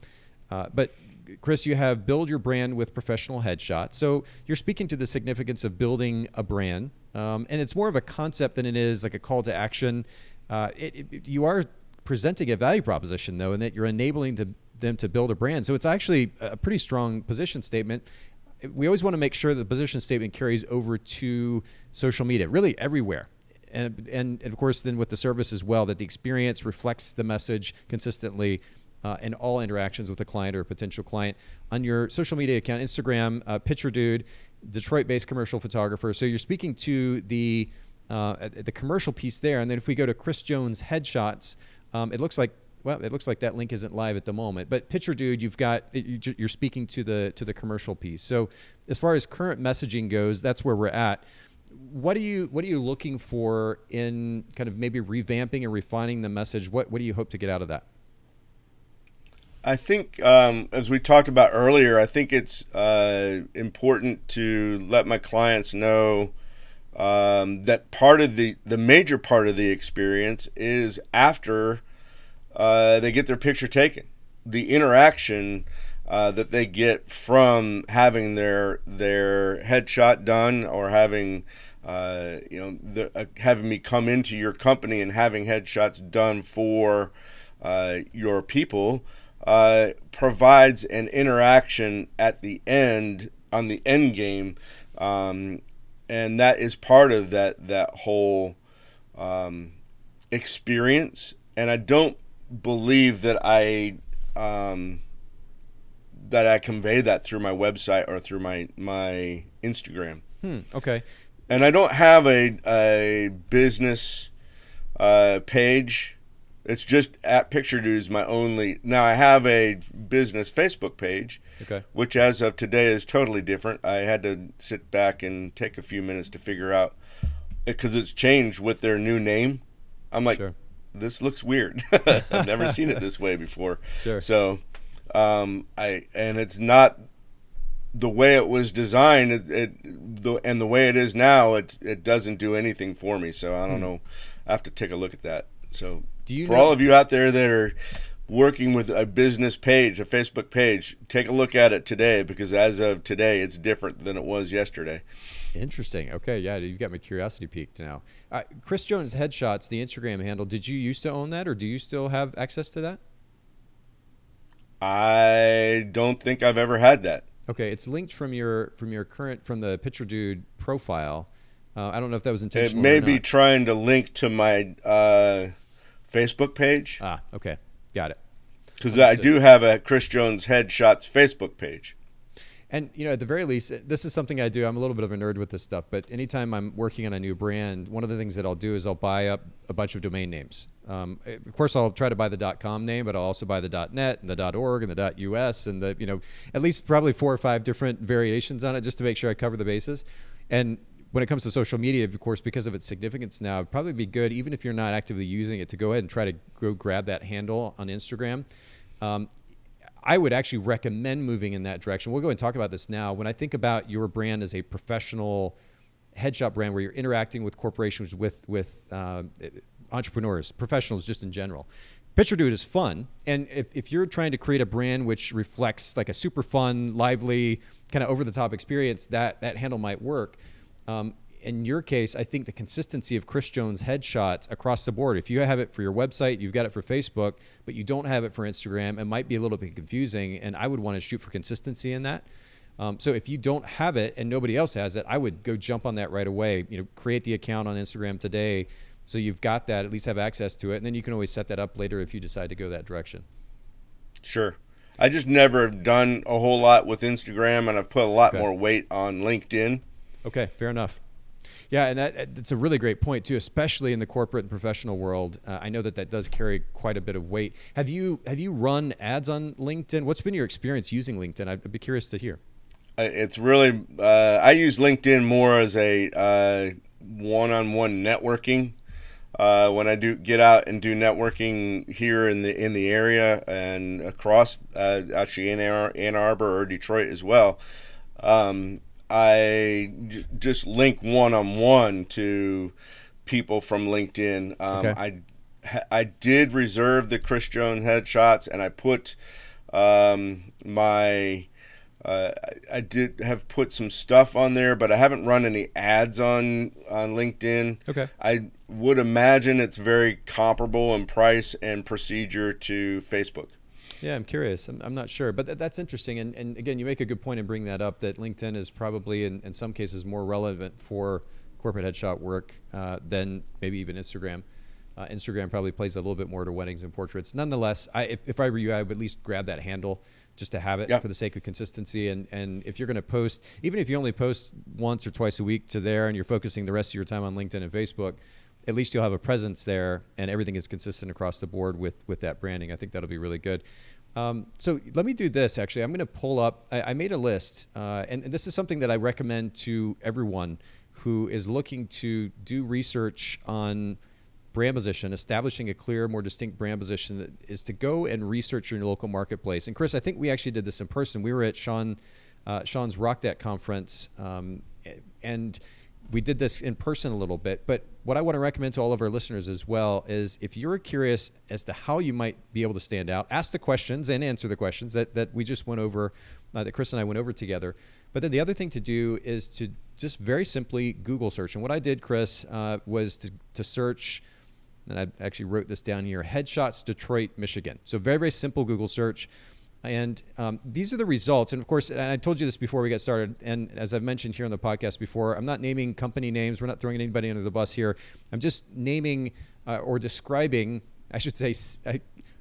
Uh, but Chris, you have build your brand with professional headshots. So you're speaking to the significance of building a brand, um, and it's more of a concept than it is like a call to action. Uh, it, it, you are presenting a value proposition though, and that you're enabling to, them to build a brand. So it's actually a pretty strong position statement. We always want to make sure the position statement carries over to social media, really everywhere. And, and, and of course, then with the service as well, that the experience reflects the message consistently uh, in all interactions with a client or a potential client. On your social media account, Instagram, uh, Picture Dude, Detroit-based commercial photographer. So you're speaking to the uh, the commercial piece there, and then if we go to Chris Jones headshots, um, it looks like well, it looks like that link isn't live at the moment. But Picture Dude, you've got you- you're speaking to the to the commercial piece. So as far as current messaging goes, that's where we're at. What are you what are you looking for in kind of maybe revamping and refining the message? What what do you hope to get out of that? I think, um, as we talked about earlier, I think it's uh, important to let my clients know um, that part of the the major part of the experience is after uh, they get their picture taken, the interaction uh, that they get from having their their headshot done or having uh, you know the, uh, having me come into your company and having headshots done for uh, your people uh, provides an interaction at the end on the end game, um, and that is part of that that whole um, experience. And I don't believe that I um, that I convey that through my website or through my my Instagram. Hmm. Okay. And I don't have a a business uh, page. It's just at Picture Dude is my only. Now I have a business Facebook page, Okay. which as of today is totally different. I had to sit back and take a few minutes to figure out because it's changed with their new name. I'm like, Sure. this looks weird. I've never seen it this way before. Sure. So, um, I and it's not the way it was designed. It, it the, and the way it is now, it it doesn't do anything for me. So I don't Hmm. know. I have to take a look at that. So Do you for know- all of you out there that are working with a business page, a Facebook page, take a look at it today because as of today, it's different than it was yesterday. Interesting. Okay, yeah, you've got my curiosity piqued now. Uh, Chris Jones headshots, the Instagram handle. Did you used to own that, or do you still have access to that? I don't think I've ever had that. Okay, it's linked from your from your current from the Picture Dude profile. Uh, I don't know if that was intentional. It may be trying to link to my uh, Facebook page ah, okay, got it. because I do have a Chris Jones Headshots Facebook page. And you know, at the very least, this is something I do. I'm a little bit of a nerd with this stuff, but anytime I'm working on a new brand, one of the things that I'll do is I'll buy up a bunch of domain names. Um, of course, I'll try to buy the .com name, but I'll also buy the .net and the .org and the .us and the you know at least probably four or five different variations on it just to make sure I cover the bases. And when it comes to social media, of course, because of its significance now, it'd probably be good even if you're not actively using it to go ahead and try to go grab that handle on Instagram. Um, I would actually recommend moving in that direction. We'll go and talk about this now. When I think about your brand as a professional headshot brand, where you're interacting with corporations, with with uh, entrepreneurs, professionals, just in general, Picture Dude is fun. And if, if you're trying to create a brand which reflects like a super fun, lively, kind of over the top experience, that that handle might work. Um, in your case, I think the consistency of Chris Jones headshots across the board. If you have it for your website, you've got it for Facebook, but you don't have it for Instagram, it might be a little bit confusing. And I would want to shoot for consistency in that. Um, so if you don't have it and nobody else has it, I would go jump on that right away. You know, create the account on Instagram today, so you've got that. At least have access to it, and then you can always set that up later if you decide to go that direction. Sure. I just never have done a whole lot with Instagram, and I've put a lot Okay. more weight on LinkedIn. Okay, fair enough. Yeah, and that, that's a really great point too, especially in the corporate and professional world. Uh, I know that that does carry quite a bit of weight. Have you have you run ads on LinkedIn? What's been your experience using LinkedIn? I'd be curious to hear. it's really uh, I use LinkedIn more as a uh, one-on-one networking. Uh, when I do get out and do networking here in the in the area and across uh, actually in Ann Arbor or Detroit as well, um, I j- just link one on one to people from LinkedIn. Um, okay. I I did reserve the Chris Jones headshots and I put um, my uh, I, I, did have put some stuff on there, but I haven't run any ads on on LinkedIn. Okay. I would imagine it's very comparable in price and procedure to Facebook. Yeah, I'm curious. I'm, I'm not sure, but th- that's interesting. And, and again, you make a good point in bringing that up that LinkedIn is probably, in, in some cases, more relevant for corporate headshot work uh, than maybe even Instagram. Uh, Instagram probably plays a little bit more to weddings and portraits. Nonetheless, I, if, if I were you, I would at least grab that handle just to have it yeah. for the sake of consistency. And, and if you're going to post, even if you only post once or twice a week to there and you're focusing the rest of your time on LinkedIn and Facebook, at least you'll have a presence there and everything is consistent across the board with, with that branding. I think that'll be really good. Um, so let me do this actually. I'm going to pull up, I, I made a list, uh, and, and this is something that I recommend to everyone who is looking to do research on brand position, establishing a clear, more distinct brand position is to go and research your local marketplace. And Chris, I think we actually did this in person. We were at Sean, uh, Sean's Rock That conference, um, and we did this in person a little bit. But what I want to recommend to all of our listeners as well is if you're curious as to how you might be able to stand out, ask the questions and answer the questions that, that we just went over, uh, that Chris and I went over together. But then the other thing to do is to just very simply Google search. And what I did, Chris, uh, was to, to search, and I actually wrote this down here Headshots Detroit, Michigan. So very, very simple Google search. And um, these are the results. And of course, and I told you this before we got started. And as I've mentioned here on the podcast before, I'm not naming company names. We're not throwing anybody under the bus here. I'm just naming uh, or describing, I should say,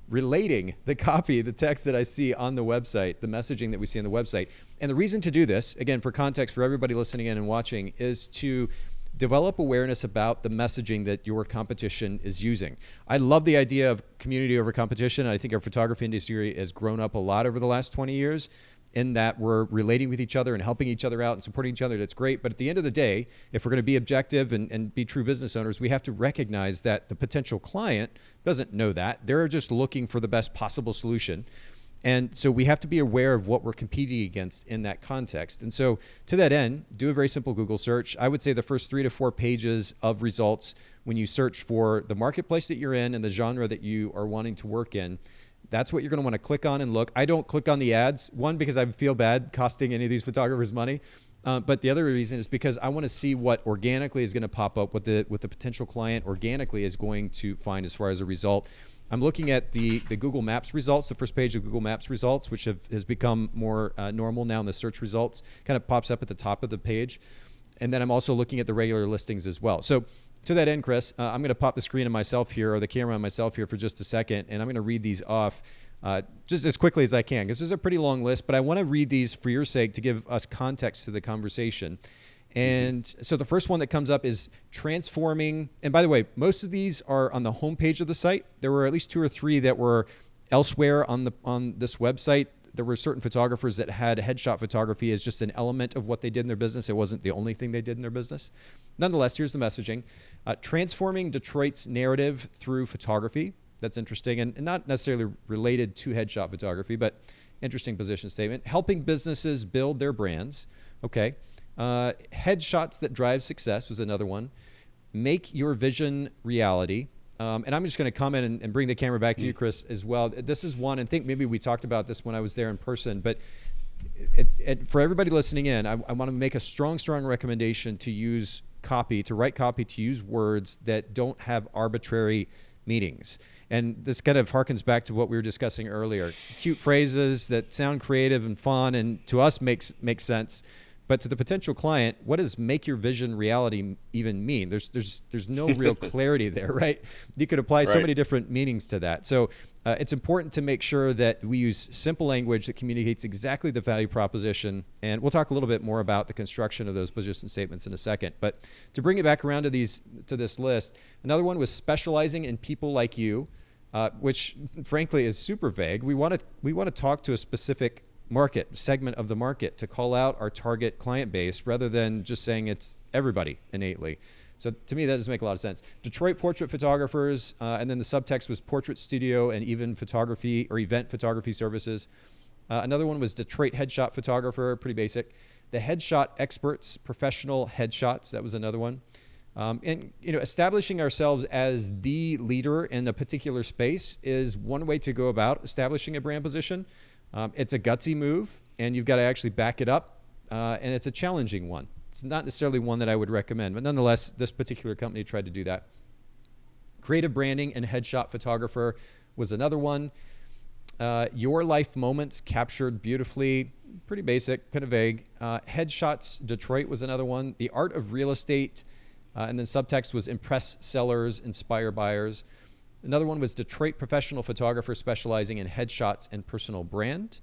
relating the copy, the text that I see on the website, the messaging that we see on the website. And the reason to do this, again, for context for everybody listening in and watching, is to develop awareness about the messaging that your competition is using. I love the idea of community over competition. I think our photography industry has grown up a lot over the last 20 years in that we're relating with each other and helping each other out and supporting each other. That's great. But at the end of the day, if we're going to be objective and, and be true business owners, we have to recognize that the potential client doesn't know that. They're just looking for the best possible solution. And so we have to be aware of what we're competing against in that context. And so, to that end, do a very simple Google search. I would say the first three to four pages of results when you search for the marketplace that you're in and the genre that you are wanting to work in that's what you're going to want to click on and look. I don't click on the ads, one, because I feel bad costing any of these photographers money. Uh, but the other reason is because I want to see what organically is going to pop up, what the what the potential client organically is going to find as far as a result. I'm looking at the, the Google Maps results, the first page of Google Maps results, which have, has become more uh, normal now in the search results, kind of pops up at the top of the page. And then I'm also looking at the regular listings as well. So to that end, Chris, uh, I'm going to pop the screen on myself here or the camera on myself here for just a second, and I'm going to read these off uh, just as quickly as I can because there's a pretty long list, but I want to read these for your sake to give us context to the conversation. And mm-hmm. so the first one that comes up is transforming. And by the way, most of these are on the homepage of the site. There were at least two or three that were elsewhere on the on this website there were certain photographers that had headshot photography as just an element of what they did in their business. It wasn't the only thing they did in their business. Nonetheless, here's the messaging uh, transforming Detroit's narrative through photography. That's interesting and, and not necessarily related to headshot photography, but interesting position statement. Helping businesses build their brands. Okay. Uh, headshots that drive success was another one. Make your vision reality. Um, and I'm just going to comment and, and, bring the camera back to you, mm. Chris, as well. This is one, and think maybe we talked about this when I was there in person, but it's it, for everybody listening in. I, I want to make a strong, strong recommendation to use copy, to write copy, to use words that don't have arbitrary meanings. And this kind of harkens back to what we were discussing earlier. Cute phrases that sound creative and fun, and to us makes makes sense but to the potential client, what does make your vision reality even mean? There's there's there's no real clarity there, right? You could apply right. so many different meanings to that. So uh, it's important to make sure that we use simple language that communicates exactly the value proposition. And we'll talk a little bit more about the construction of those position statements in a second. But to bring it back around to these to this list, another one was specializing in people like you, uh, which frankly is super vague. We want to we want to talk to a specific market segment of the market to call out our target client base rather than just saying it's everybody innately. So to me, that doesn't make a lot of sense. Detroit portrait photographers, uh, and then the subtext was portrait studio and even photography or event photography services. Uh, another one was Detroit headshot photographer, pretty basic. The headshot experts, professional headshots, that was another one. Um, and you know, establishing ourselves as the leader in a particular space is one way to go about establishing a brand position. Um, it's a gutsy move, and you've got to actually back it up, uh, and it's a challenging one. It's not necessarily one that I would recommend, but nonetheless, this particular company tried to do that. Creative branding and headshot photographer was another one. Uh, your life moments captured beautifully, pretty basic, kind of vague. Uh, headshots Detroit was another one. The art of real estate uh, and then subtext was impress sellers, inspire buyers. Another one was Detroit professional photographer specializing in headshots and personal brand.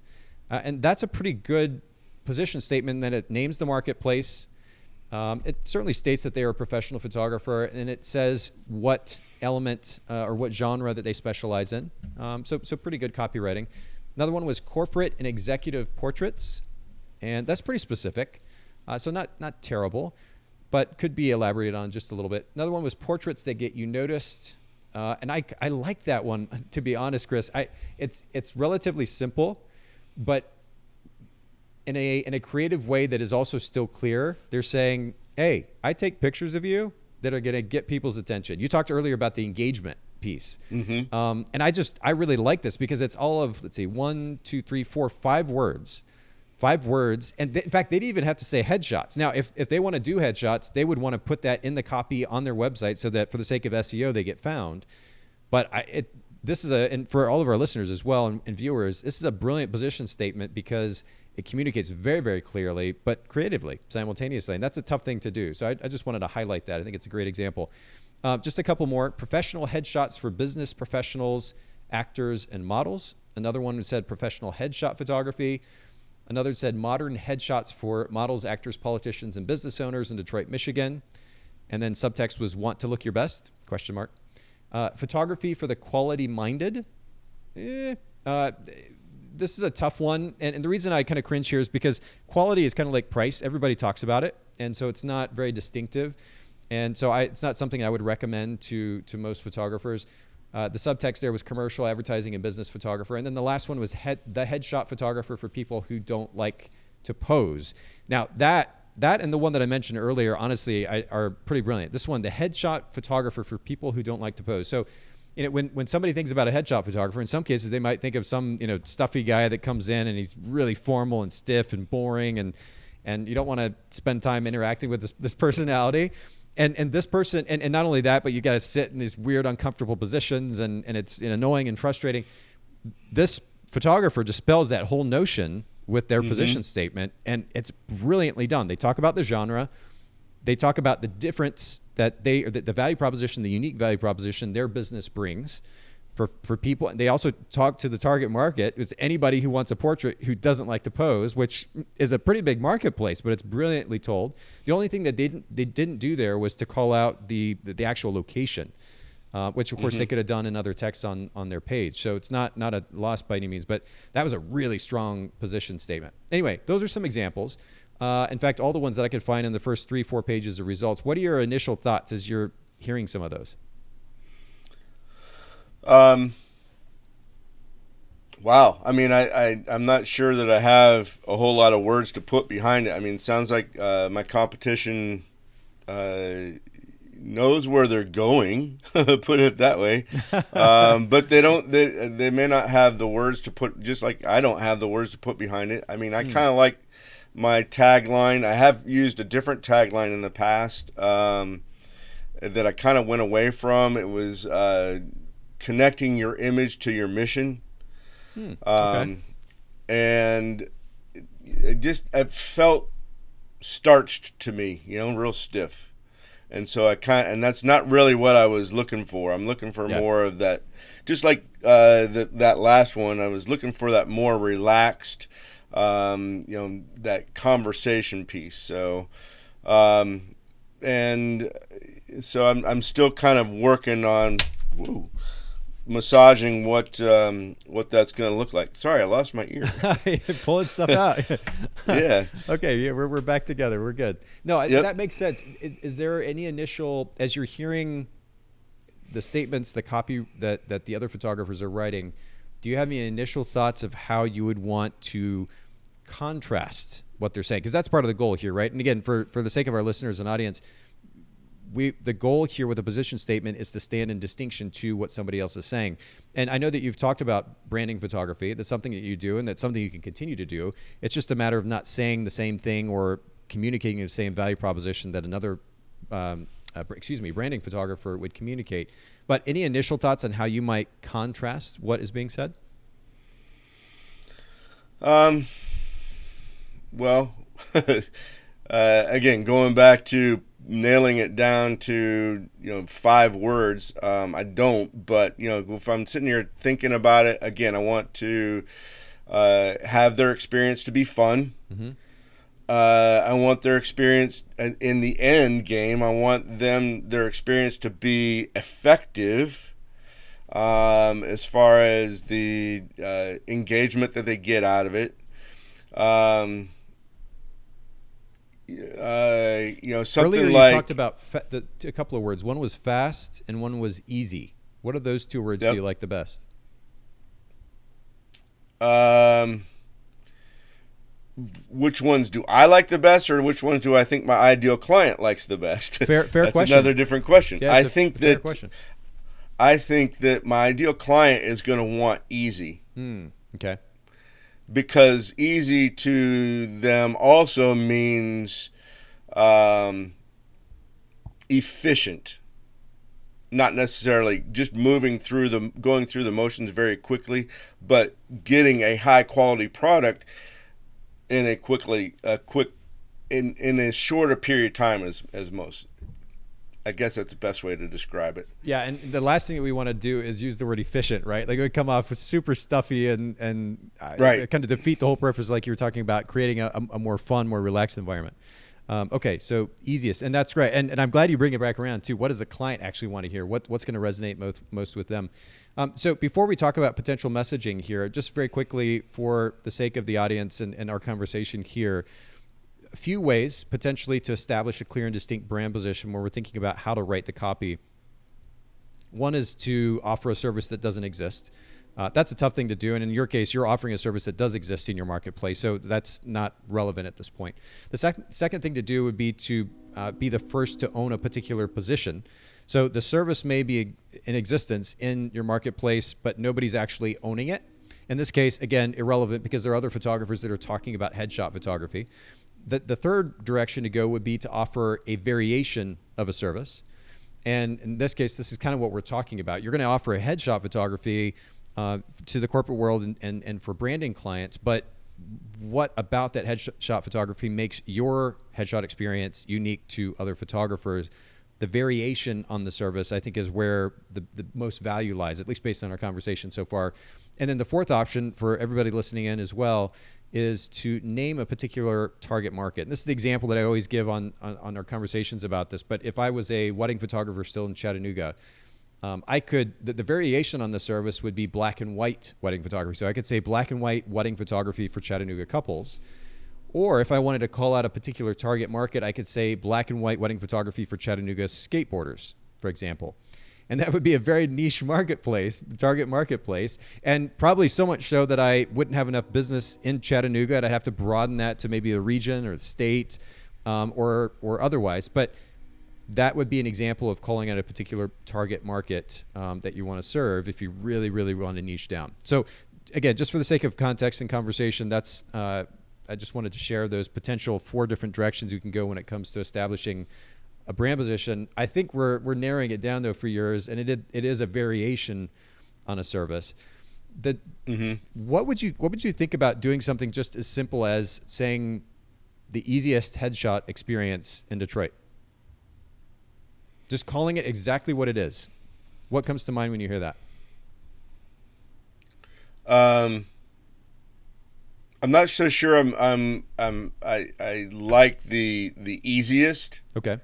Uh, and that's a pretty good position statement that it names the marketplace. Um, it certainly states that they are a professional photographer and it says what element uh, or what genre that they specialize in. Um, so, so pretty good copywriting. Another one was corporate and executive portraits. And that's pretty specific. Uh, so not, not terrible but could be elaborated on just a little bit. Another one was portraits that get you noticed. Uh, and I, I like that one, to be honest, Chris. I, it's, it's relatively simple, but in a, in a creative way that is also still clear. They're saying, hey, I take pictures of you that are going to get people's attention. You talked earlier about the engagement piece. Mm-hmm. Um, and I just, I really like this because it's all of, let's see, one, two, three, four, five words five words. And in fact, they'd even have to say headshots. Now, if, if they want to do headshots, they would want to put that in the copy on their website so that for the sake of SEO, they get found. But I, it, this is a, and for all of our listeners as well and, and viewers, this is a brilliant position statement because it communicates very, very clearly, but creatively simultaneously. And that's a tough thing to do. So I, I just wanted to highlight that. I think it's a great example. Uh, just a couple more professional headshots for business professionals, actors, and models. Another one said professional headshot photography. Another said modern headshots for models, actors, politicians, and business owners in Detroit, Michigan. And then subtext was want to look your best? Question mark. Uh, photography for the quality minded. Eh, uh, this is a tough one. And, and the reason I kind of cringe here is because quality is kind of like price. Everybody talks about it. And so it's not very distinctive. And so I, it's not something I would recommend to, to most photographers. Uh, the subtext there was commercial advertising and business photographer, and then the last one was head, the headshot photographer for people who don't like to pose. Now that that and the one that I mentioned earlier, honestly, I, are pretty brilliant. This one, the headshot photographer for people who don't like to pose. So, you know, when when somebody thinks about a headshot photographer, in some cases they might think of some you know stuffy guy that comes in and he's really formal and stiff and boring and and you don't want to spend time interacting with this, this personality and and this person and, and not only that but you got to sit in these weird uncomfortable positions and and it's annoying and frustrating. This photographer dispels that whole notion with their mm-hmm. position statement and it's brilliantly done. They talk about the genre. They talk about the difference that they the, the value proposition the unique value proposition their business brings for, for people. They also talk to the target market. It's anybody who wants a portrait who doesn't like to pose, which is a pretty big marketplace, but it's brilliantly told. The only thing that they didn't, they didn't do there was to call out the, the actual location, uh, which of course mm-hmm. they could have done in other text on, on their page. So it's not, not a loss by any means, but that was a really strong position statement. Anyway, those are some examples. Uh, in fact, all the ones that I could find in the first three, four pages of results. What are your initial thoughts as you're hearing some of those? Um, wow. I mean, I, I, I'm not sure that I have a whole lot of words to put behind it. I mean, it sounds like uh, my competition uh, knows where they're going, put it that way. um, but they don't, they, they may not have the words to put, just like I don't have the words to put behind it. I mean, I mm. kind of like my tagline. I have used a different tagline in the past um, that I kind of went away from. It was, uh, connecting your image to your mission. Hmm. Um, okay. And it just it felt starched to me, you know, real stiff. And so I kind and that's not really what I was looking for. I'm looking for yeah. more of that, just like uh, the, that last one. I was looking for that more relaxed, um, you know, that conversation piece. So, um, and so I'm I'm still kind of working on. Whoa, massaging what um, what that's going to look like. Sorry, I lost my ear. Pulling stuff out. yeah. Okay. Yeah, we're we're back together. We're good. No, Yep. that makes sense. Is, is there any initial as you're hearing the statements, the copy that that the other photographers are writing? Do you have any initial thoughts of how you would want to contrast what they're saying? Because that's part of the goal here, right? And again, for for the sake of our listeners and audience, we the goal here with a position statement is to stand in distinction to what somebody else is saying. And I know that you've talked about branding photography. That's something that you do, and that's something you can continue to do. It's just a matter of not saying the same thing or communicating the same value proposition that another, um, uh, excuse me, branding photographer would communicate. But any initial thoughts on how you might contrast what is being said? Um. Well, uh, again, going back to nailing it down to you know five words, um, I don't. But you know, if I'm sitting here thinking about it again, I want to uh, have their experience to be fun. Uh, I want their experience in the end game. I want them their experience to be effective um, as far as the uh, engagement that they get out of it. Um, uh, you know, something Earlier, like you talked about fa- the, a couple of words. One was fast, and one was easy. What are those two words Yep. do you like the best? um, which ones do I like the best, or which ones do I think my ideal client likes the best? Fair- fair That's question. another different question. Yeah, I it's a think that question. I think that my ideal client is going to want easy. Hmm. Okay. Because easy to them also means um, efficient. Not necessarily just moving through the going through the motions very quickly but getting a high quality product in a quickly a quick in in as short a period of time as as most i guess that's the best way to describe it Yeah, and the last thing that we want to do is use the word efficient, right? Like it would come off super stuffy and and uh, Right. kind of defeat the whole purpose, like you were talking about, creating a, a more fun, more relaxed environment. Um, okay, so easiest, and that's great, and and I'm glad you bring it back around too. What does the client actually want to hear? What what's going to resonate most most with them? Um, so before we talk about potential messaging here, just very quickly for the sake of the audience and, and our conversation here, few ways potentially to establish a clear and distinct brand position where we're thinking about how to write the copy. One is to offer a service that doesn't exist. Uh, that's a tough thing to do, and in your case, you're offering a service that does exist in your marketplace, so that's not relevant at this point. The sec- second thing to do would be to uh, be the first to own a particular position. So the service may be in existence in your marketplace, but nobody's actually owning it. In this case, again, irrelevant because there are other photographers that are talking about headshot photography. The, the third direction to go would be to offer a variation of a service. And in this case, this is kind of what we're talking about. You're going to offer a headshot photography uh, to the corporate world and, and, and for branding clients, but what about that headshot photography makes your headshot experience unique to other photographers? The variation on the service, I think, is where the, the most value lies, at least based on our conversation so far. And then the fourth option for everybody listening in as well is to name a particular target market. And this is the example that I always give on, on, on our conversations about this. But if I was a wedding photographer still in Chattanooga, um, I could, the, the variation on the service would be black and white wedding photography. So I could say black and white wedding photography for Chattanooga couples. Or if I wanted to call out a particular target market, I could say black and white wedding photography for Chattanooga skateboarders, for example. And that would be a very niche marketplace, target marketplace, and probably so much so that I wouldn't have enough business in Chattanooga. I'd have to broaden that to maybe the region or the state um, or, or otherwise. But that would be an example of calling out a particular target market um, that you want to serve if you really, really want to niche down. So, again, just for the sake of context and conversation, that's uh, I just wanted to share those potential four different directions you can go when it comes to establishing a brand position. I think we're we're narrowing it down though for yours, and it it, is a variation on a service. The what would you what would you think about doing something just as simple as saying the easiest headshot experience in Detroit? Just calling it exactly what it is. What comes to mind when you hear that? Um, I'm not so sure. I'm. I'm. I'm. I. I like the the easiest. Okay.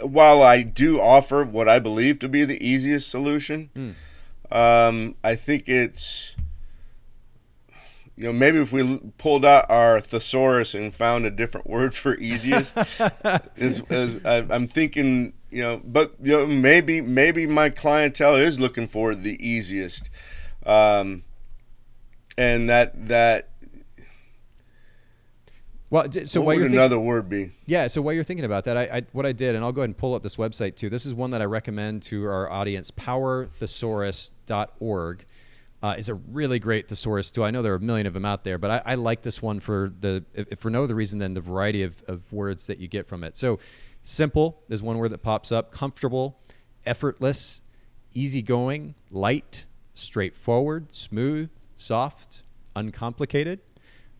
While I do offer what I believe to be the easiest solution, Um, I think it's you know maybe if we pulled out our thesaurus and found a different word for easiest is, is I, I'm thinking you know but you know maybe maybe my clientele is looking for the easiest um, and that that Well, so what would another word be Yeah, so while you're thinking about that, I, I what I did, and I'll go ahead and pull up this website too. This is one that I recommend to our audience, powerthesaurus.org. Uh, is a really great thesaurus too. I know there are a million of them out there, but I, I like this one for the if, if for no other reason than the variety of, of words that you get from it. So, simple is one word that pops up. Comfortable, effortless, easygoing, light, straightforward, smooth, soft, uncomplicated,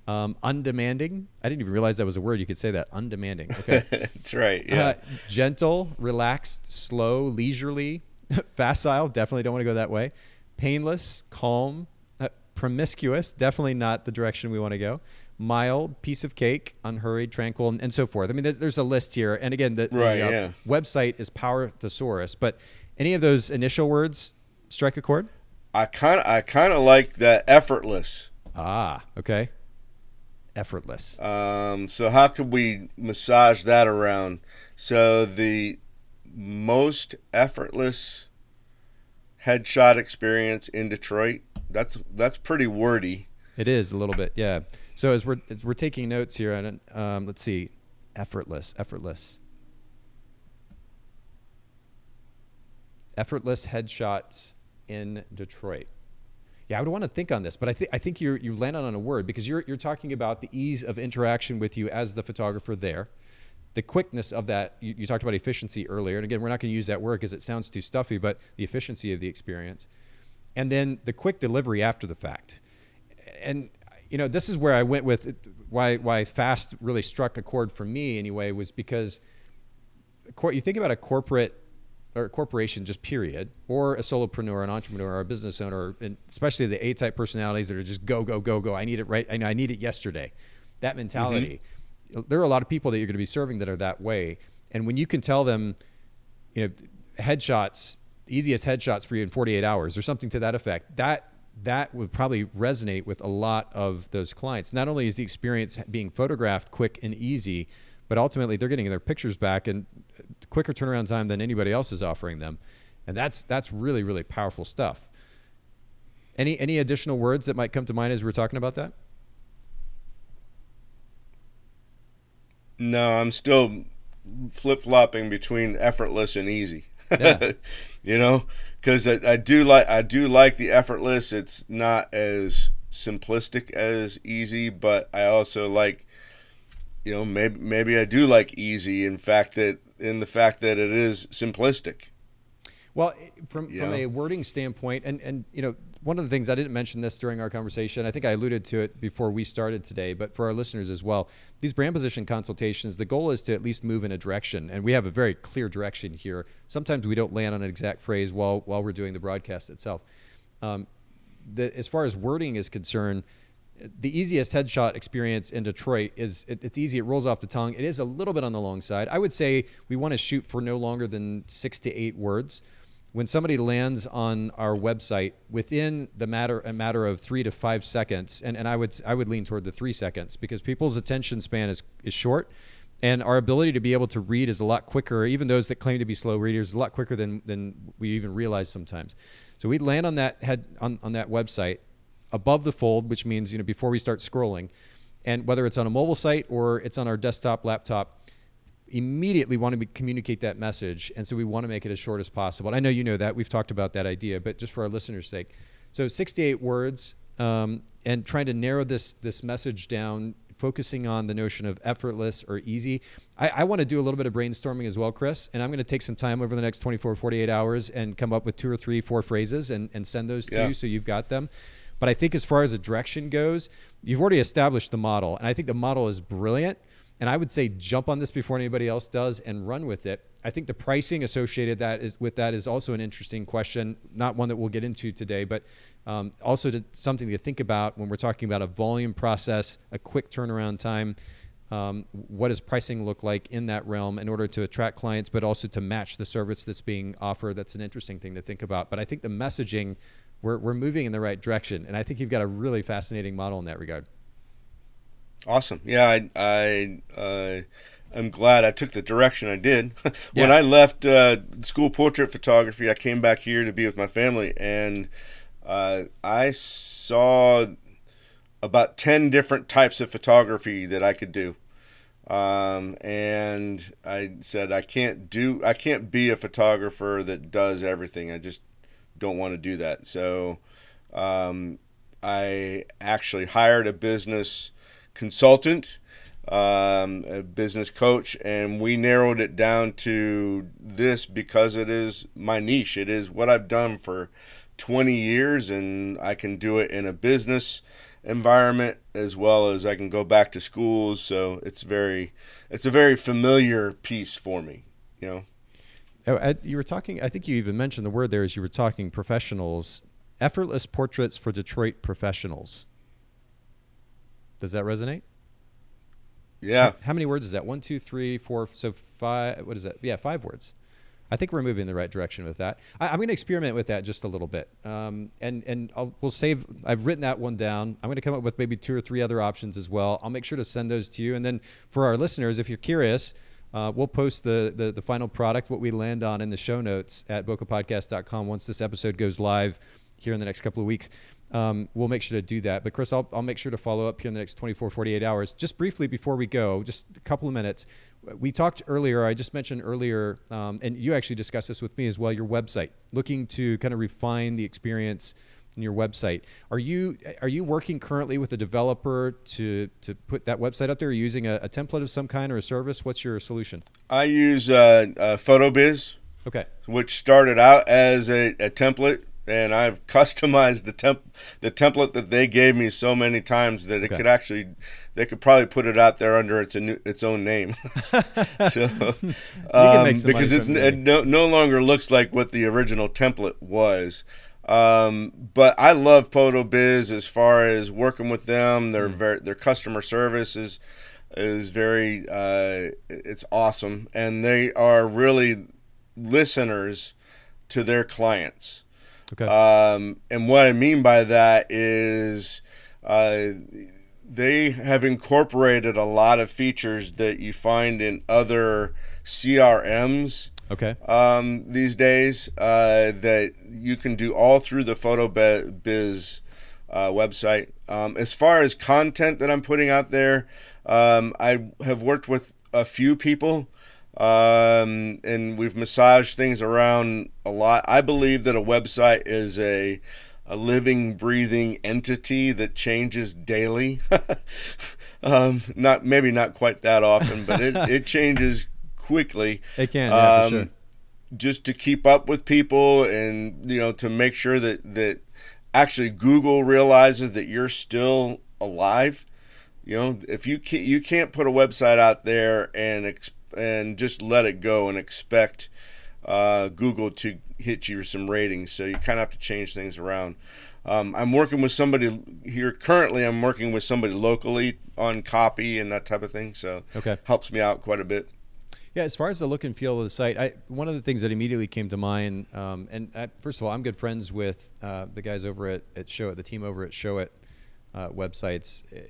um, undemanding. I didn't even realize that was a word. You could say that undemanding. Okay. that's right yeah Uh, gentle, relaxed, slow, leisurely, facile. Definitely don't want to go that way. Painless, calm, uh, promiscuous. Definitely not the direction we want to go. Mild, piece of cake, unhurried, tranquil, and, and so forth. I mean, there- there's a list here. And again, the, the, uh, yeah. website is Power Thesaurus. But any of those initial words strike a chord? I kind of I kind of like that effortless Ah, okay. Effortless. Um, so how could we massage that around? So the most effortless headshot experience in Detroit. That's that's pretty wordy. It is a little bit, yeah. So as we're as we're taking notes here, and um, let's see, effortless, effortless, effortless headshots in Detroit. Yeah, I would want to think on this, but I think I think you you landed on a word because you're you're talking about the ease of interaction with you as the photographer there, the quickness of that. You, you talked about efficiency earlier, and again, we're not going to use that word because it sounds too stuffy, but the efficiency of the experience, and then the quick delivery after the fact and you know this is where I went with why why fast really struck a chord for me anyway was because you think about a corporate or a corporation just period or a solopreneur an entrepreneur or a business owner and especially the A type personalities that are just go go go go. I need it right I, know I need it yesterday. That mentality mm-hmm. there are a lot of people that you're going to be serving that are that way. And when you can tell them you know headshots easiest headshots for you in 48 hours or something to that effect that that would probably resonate with a lot of those clients. Not only is the experience being photographed quick and easy but ultimately they're getting their pictures back in quicker turnaround time than anybody else is offering them and that's that's really really powerful stuff any any additional words that might come to mind as we're talking about that No, I'm still flip flopping between effortless and easy. Yeah. you know, because I, I do like I do like the effortless. It's not as simplistic as easy, but I also like, you know, maybe maybe I do like easy. In fact, that in the fact that it is simplistic. Well, from from a wording standpoint, and and you know, one of the things I didn't mention this during our conversation. I think I alluded to it before we started today, but for our listeners as well, these brand position consultations, the goal is to at least move in a direction, and we have a very clear direction here. Sometimes we don't land on an exact phrase while while we're doing the broadcast itself. Um, the, as far as wording is concerned, the easiest headshot experience in Detroit is it, it's easy. It rolls off the tongue. It is a little bit on the long side. I would say we want to shoot for no longer than six to eight words. When somebody lands on our website within the matter a matter of three to five seconds, and, and I would I would lean toward the three seconds because people's attention span is is short, and our ability to be able to read is a lot quicker. Even those that claim to be slow readers, a lot quicker than than we even realize sometimes. So we land on that head on, on that website above the fold, which means you know before we start scrolling, and whether it's on a mobile site or it's on our desktop laptop, immediately want to be, communicate that message, and so we want to make it as short as possible. And I know you know that we've talked about that idea, but just for our listeners' sake, so 68 words, um, and trying to narrow this this message down, focusing on the notion of effortless or easy. I, I want to do a little bit of brainstorming as well, Chris, and I'm going to take some time over the next 24, 48 hours and come up with two or three, four phrases and, and send those to Yeah. you so you've got them. But I think as far as a direction goes, you've already established the model, and I think the model is brilliant. And I would say jump on this before anybody else does and run with it. I think the pricing associated that is with that is also an interesting question, not one that we'll get into today, but um, also to, something to think about when we're talking about a volume process, a quick turnaround time. Um, what does pricing look like in that realm in order to attract clients, but also to match the service that's being offered? That's an interesting thing to think about. But I think the messaging we're we're moving in the right direction, and I think you've got a really fascinating model in that regard. Awesome. Yeah, I I uh, I'm glad I took the direction I did. when Yeah. I left uh, school portrait photography, I came back here to be with my family, and uh, I saw about ten different types of photography that I could do. Um, and I said I can't do I can't be a photographer that does everything. I just don't want to do that. So um, I actually hired a business consultant, um, a business coach, and we narrowed it down to this because it is my niche. It is what I've done for 20 years, and I can do it in a business environment as well as I can go back to schools. So it's very, it's a very familiar piece for me. You know. Oh, you were talking. I think you even mentioned the word there as you were talking professionals. Effortless portraits for Detroit professionals. Does that resonate? Yeah. How many words is that? One, two, three, four. So five. What is that? Yeah, five words. I think we're moving in the right direction with that. I, I'm going to experiment with that just a little bit, um, and and I'll, we'll save. I've written that one down. I'm going to come up with maybe two or three other options as well. I'll make sure to send those to you, and then for our listeners, if you're curious, uh, we'll post the, the the final product, what we land on, in the show notes at bocapodcast.com once this episode goes live here in the next couple of weeks. Um, we'll make sure to do that. But Chris, I'll, I'll make sure to follow up here in the next 24, 48 hours. Just briefly before we go, just a couple of minutes. We talked earlier, I just mentioned earlier, um, and you actually discussed this with me as well, your website, looking to kind of refine the experience in your website. Are you are you working currently with a developer to to put that website up there? Are you using a, a template of some kind or a service? What's your solution? I use uh, uh, PhotoBiz. Okay. which started out as a, a template and I've customized the temp the template that they gave me so many times that it Okay. could actually they could probably put it out there under its a new, its own name. so um, because it's it it. no, no longer looks like what the original template was. Um, but I love PhotoBiz as far as working with them. Their very their customer service is is very uh, it's awesome, and they are really listeners to their clients. Okay. Um, and what I mean by that is uh, they have incorporated a lot of features that you find in other CRMs okay. um, these days uh, that you can do all through the PhotoBiz uh, website. Um, as far as content that I'm putting out there, um, I have worked with a few people um, and we've massaged things around a lot. I believe that a website is a a living, breathing entity that changes daily. um, not maybe not quite that often, but it, it changes quickly It can, yeah, um, sure. just to keep up with people and you know to make sure that that actually Google realizes that you're still alive. You know, if you can't, you can't put a website out there and ex- and just let it go and expect uh, Google to hit you with some ratings. So you kind of have to change things around. Um, I'm working with somebody here currently. I'm working with somebody locally on copy and that type of thing. So Okay. helps me out quite a bit. Yeah, as far as the look and feel of the site, I, one of the things that immediately came to mind, um, and I, first of all, I'm good friends with uh, the guys over at, at Showit, the team over at Showit uh, websites, eh,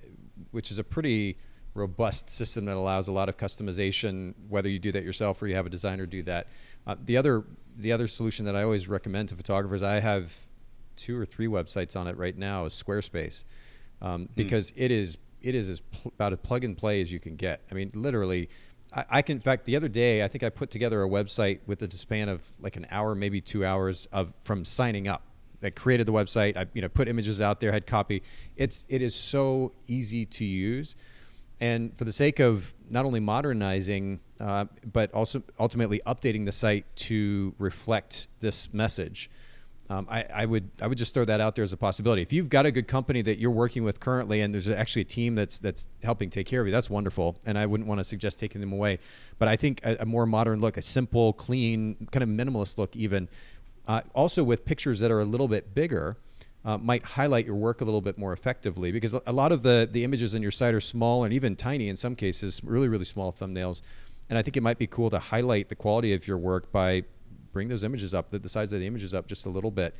which is a pretty robust system that allows a lot of customization, whether you do that yourself or you have a designer do that. Uh, the other the other solution that I always recommend to photographers, I have two or three websites on it right now, is Squarespace, um, because it is it is as pl- about a plug and play as you can get. I mean, literally, I, I can. In fact, the other day, I think I put together a website with a span of like an hour, maybe two hours of from signing up. I created the website. I you know put images out there, had copy. It's it is so easy to use, and for the sake of not only modernizing, uh, but also ultimately updating the site to reflect this message. Um, I, I would I would just throw that out there as a possibility. If you've got a good company that you're working with currently, and there's actually a team that's that's helping take care of you, that's wonderful. And I wouldn't want to suggest taking them away. But I think a, a more modern look, a simple, clean, kind of minimalist look, even uh, also with pictures that are a little bit bigger, uh, might highlight your work a little bit more effectively. Because a lot of the the images on your site are small and even tiny in some cases, really really small thumbnails. And I think it might be cool to highlight the quality of your work by bring those images up, the, the size of the images up just a little bit.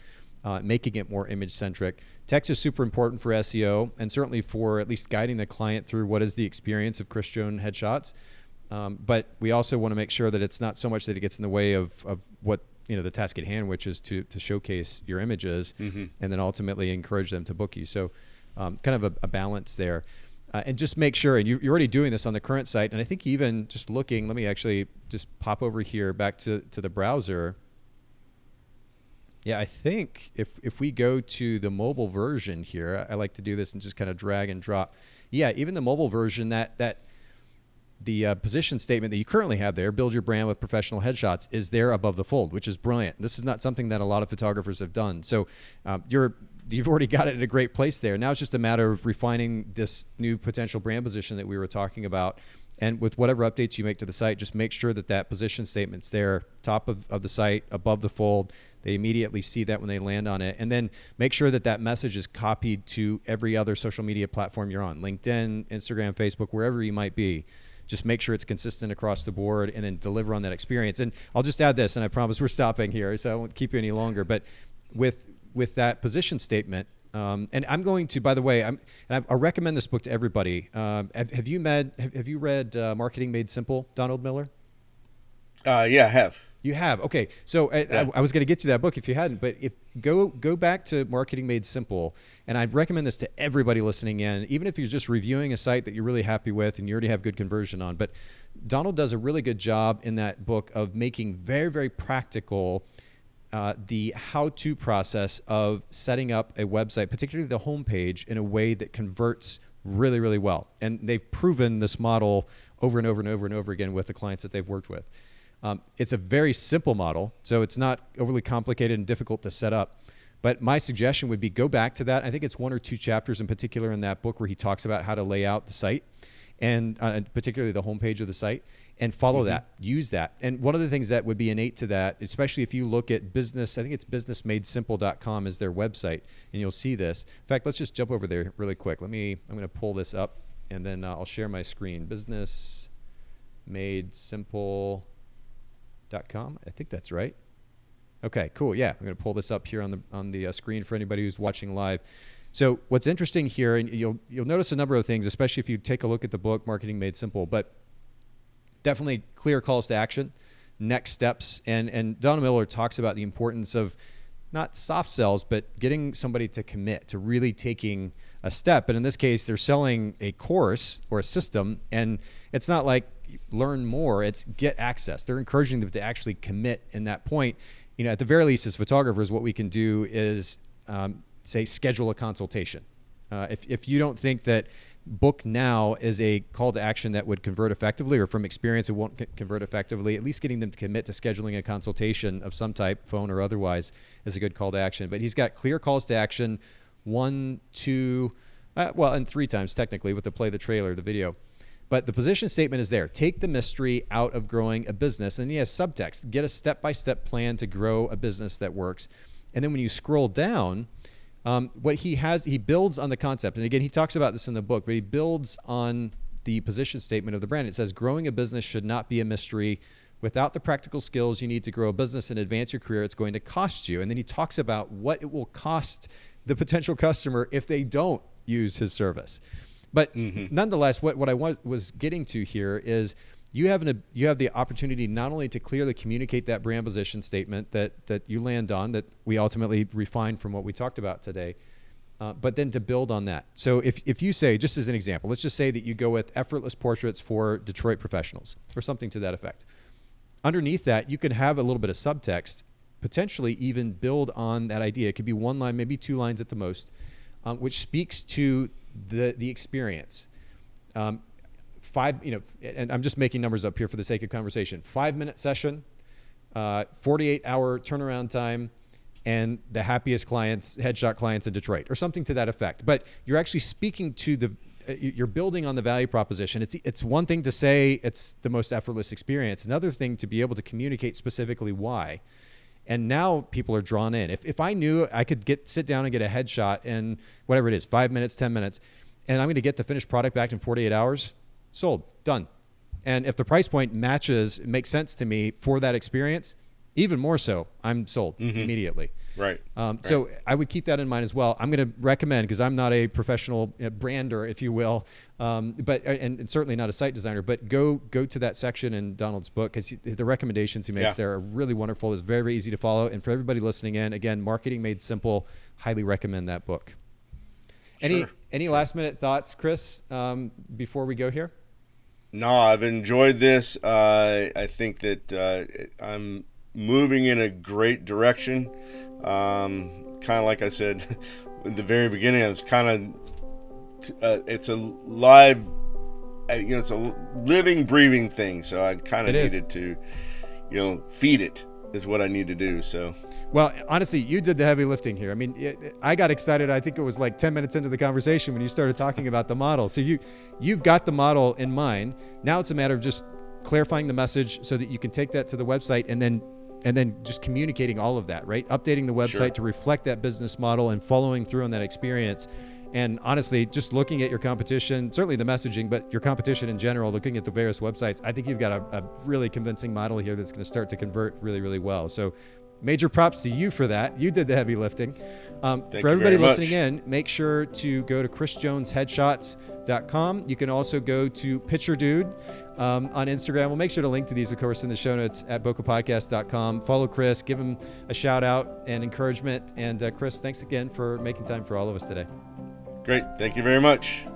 uh, making it more image centric. Text is super important for SEO and certainly for at least guiding the client through what is the experience of Chris Jones headshots. Um, but we also want to make sure that it's not so much that it gets in the way of, of what you know the task at hand, which is to to showcase your images Mhm. and then ultimately encourage them to book you. So um, kind of a, a balance there. Uh, and just make sure, and you, you're already doing this on the current site, and I think even just looking, let me actually just pop over here back to, to the browser. Yeah, I think if if we go to the mobile version here, I, I like to do this and just kind of drag and drop. Yeah, even the mobile version, that that the uh, position statement that you currently have there, build your brand with professional headshots, is there above the fold, which is brilliant. This is not something that a lot of photographers have done. So um, you're you've already got it in a great place there. Now it's just a matter of refining this new potential brand position that we were talking about. And with whatever updates you make to the site, just make sure that that position statement's there, top of, of the site, above the fold. They immediately see that when they land on it. And then make sure that that message is copied to every other social media platform you're on LinkedIn, Instagram, Facebook, wherever you might be just make sure it's consistent across the board and then deliver on that experience. And I'll just add this, and I promise we're stopping here, so I won't keep you any longer. But with with that position statement, um, and I'm going to, by the way, I'm, and I, I recommend this book to everybody. Um, have, have you met? Have, have you read uh, Marketing Made Simple, Donald Miller? Uh, yeah, I have. You have okay. So I, Yeah. I, I was going to get you that book if you hadn't, but if go go back to Marketing Made Simple, and I'd recommend this to everybody listening in, even if you're just reviewing a site that you're really happy with and you already have good conversion on. But Donald does a really good job in that book of making very very practical. Uh, the how-to process of setting up a website, particularly the homepage, in a way that converts really, really well. And they've proven this model over and over and over and over again with the clients that they've worked with. Um, it's a very simple model, so it's not overly complicated and difficult to set up. But my suggestion would be go back to that. I think it's one or two chapters in particular in that book where he talks about how to lay out the site, and uh, particularly the homepage of the site, and follow that, use that. And one of the things that would be innate to that, especially if you look at business, I think it's businessmadesimple.com is their website, and you'll see this. In fact, let's just jump over there really quick. Let me, I'm going to pull this up, and then uh, I'll share my screen. Business made simple. I think that's right. Okay, cool. Yeah, I'm going to pull this up here on the on the uh, screen for anybody who's watching live. So what's interesting here, and you'll you'll notice a number of things, especially if you take a look at the book Marketing Made Simple, but definitely clear calls to action, next steps, and and Don Miller talks about the importance of not soft sells, but getting somebody to commit to really taking a step. And in this case, they're selling a course or a system, and it's not like learn more; it's get access. They're encouraging them to actually commit in that point. You know, at the very least, as photographers, what we can do is um, say schedule a consultation. Uh, if if you don't think that book now is a call to action that would convert effectively, or from experience it won't convert effectively, at least getting them to commit to scheduling a consultation of some type, phone or otherwise, is a good call to action. But he's got clear calls to action, one, two, uh, well, and three times technically with the play the trailer, the video. But the position statement is there. Take the mystery out of growing a business. And he has subtext. Get a step by step plan to grow a business that works. And then when you scroll down, um, what he has, he builds on the concept. And again, he talks about this in the book, but he builds on the position statement of the brand. It says, growing a business should not be a mystery. Without the practical skills you need to grow a business and advance your career, it's going to cost you. And then he talks about what it will cost the potential customer if they don't use his service. But nonetheless, what, what I was getting to here is you have an you have the opportunity not only to clearly communicate that brand position statement that that you land on that we ultimately refine from what we talked about today, uh, but then to build on that. So if if you say just as an example, let's just say that you go with effortless portraits for Detroit professionals or something to that effect. Underneath that, you can have a little bit of subtext, potentially even build on that idea. It could be one line, maybe two lines at the most, um, which speaks to the the experience. Um, five, you know, and I'm just making numbers up here for the sake of conversation. Five minute session, uh, 48 hour turnaround time, and the happiest clients, headshot clients in Detroit, or something to that effect. But you're actually speaking to the, uh, you're building on the value proposition. It's it's one thing to say it's the most effortless experience. Another thing to be able to communicate specifically why. And now people are drawn in. If, if I knew I could get sit down and get a headshot in whatever it is, five minutes, ten minutes, and I'm going to get the finished product back in 48 hours, sold, done. And if the price point matches, makes sense to me for that experience, even more so, I'm sold immediately. Right. Um, So I would keep that in mind as well. I'm going to recommend because I'm not a professional uh, brander, if you will, um, but and, and certainly not a site designer. But go go to that section in Donald's book because the recommendations he makes Yeah. there are really wonderful. It's very very easy to follow. And for everybody listening in, again, marketing made simple. Highly recommend that book. Any Sure. any last minute thoughts, Chris, um, before we go here? No, I've enjoyed this. Uh, I think that uh, I'm moving in a great direction. Um, kind of like I said in the very beginning, it's kind of. Uh, it's a live, uh, you know, it's a living, breathing thing. So I kind of It is. needed to, you know, feed it is what I need to do. So Well, honestly, you did the heavy lifting here. I mean, it, it- I got excited. I think it was like 10 minutes into the conversation when you started talking about the model. So you you've got the model in mind. Now it's a matter of just clarifying the message so that you can take that to the website and then and then just communicating all of that, right? Updating the website Sure. to reflect that business model and following through on that experience. And honestly, just looking at your competition, certainly the messaging, but your competition in general, looking at the various websites, I think you've got a, a really convincing model here that's going to start to convert really, really well. So, major props to you for that. You did the heavy lifting. Um, Thank for you everybody very much. listening in, make sure to go to chrisjonesheadshots.com. You can also go to Picture Dude um, on Instagram. We'll make sure to link to these, of course, in the show notes at bocapodcast.com. Follow Chris, give him a shout out and encouragement. And uh, Chris, thanks again for making time for all of us today. great. Thank you very much.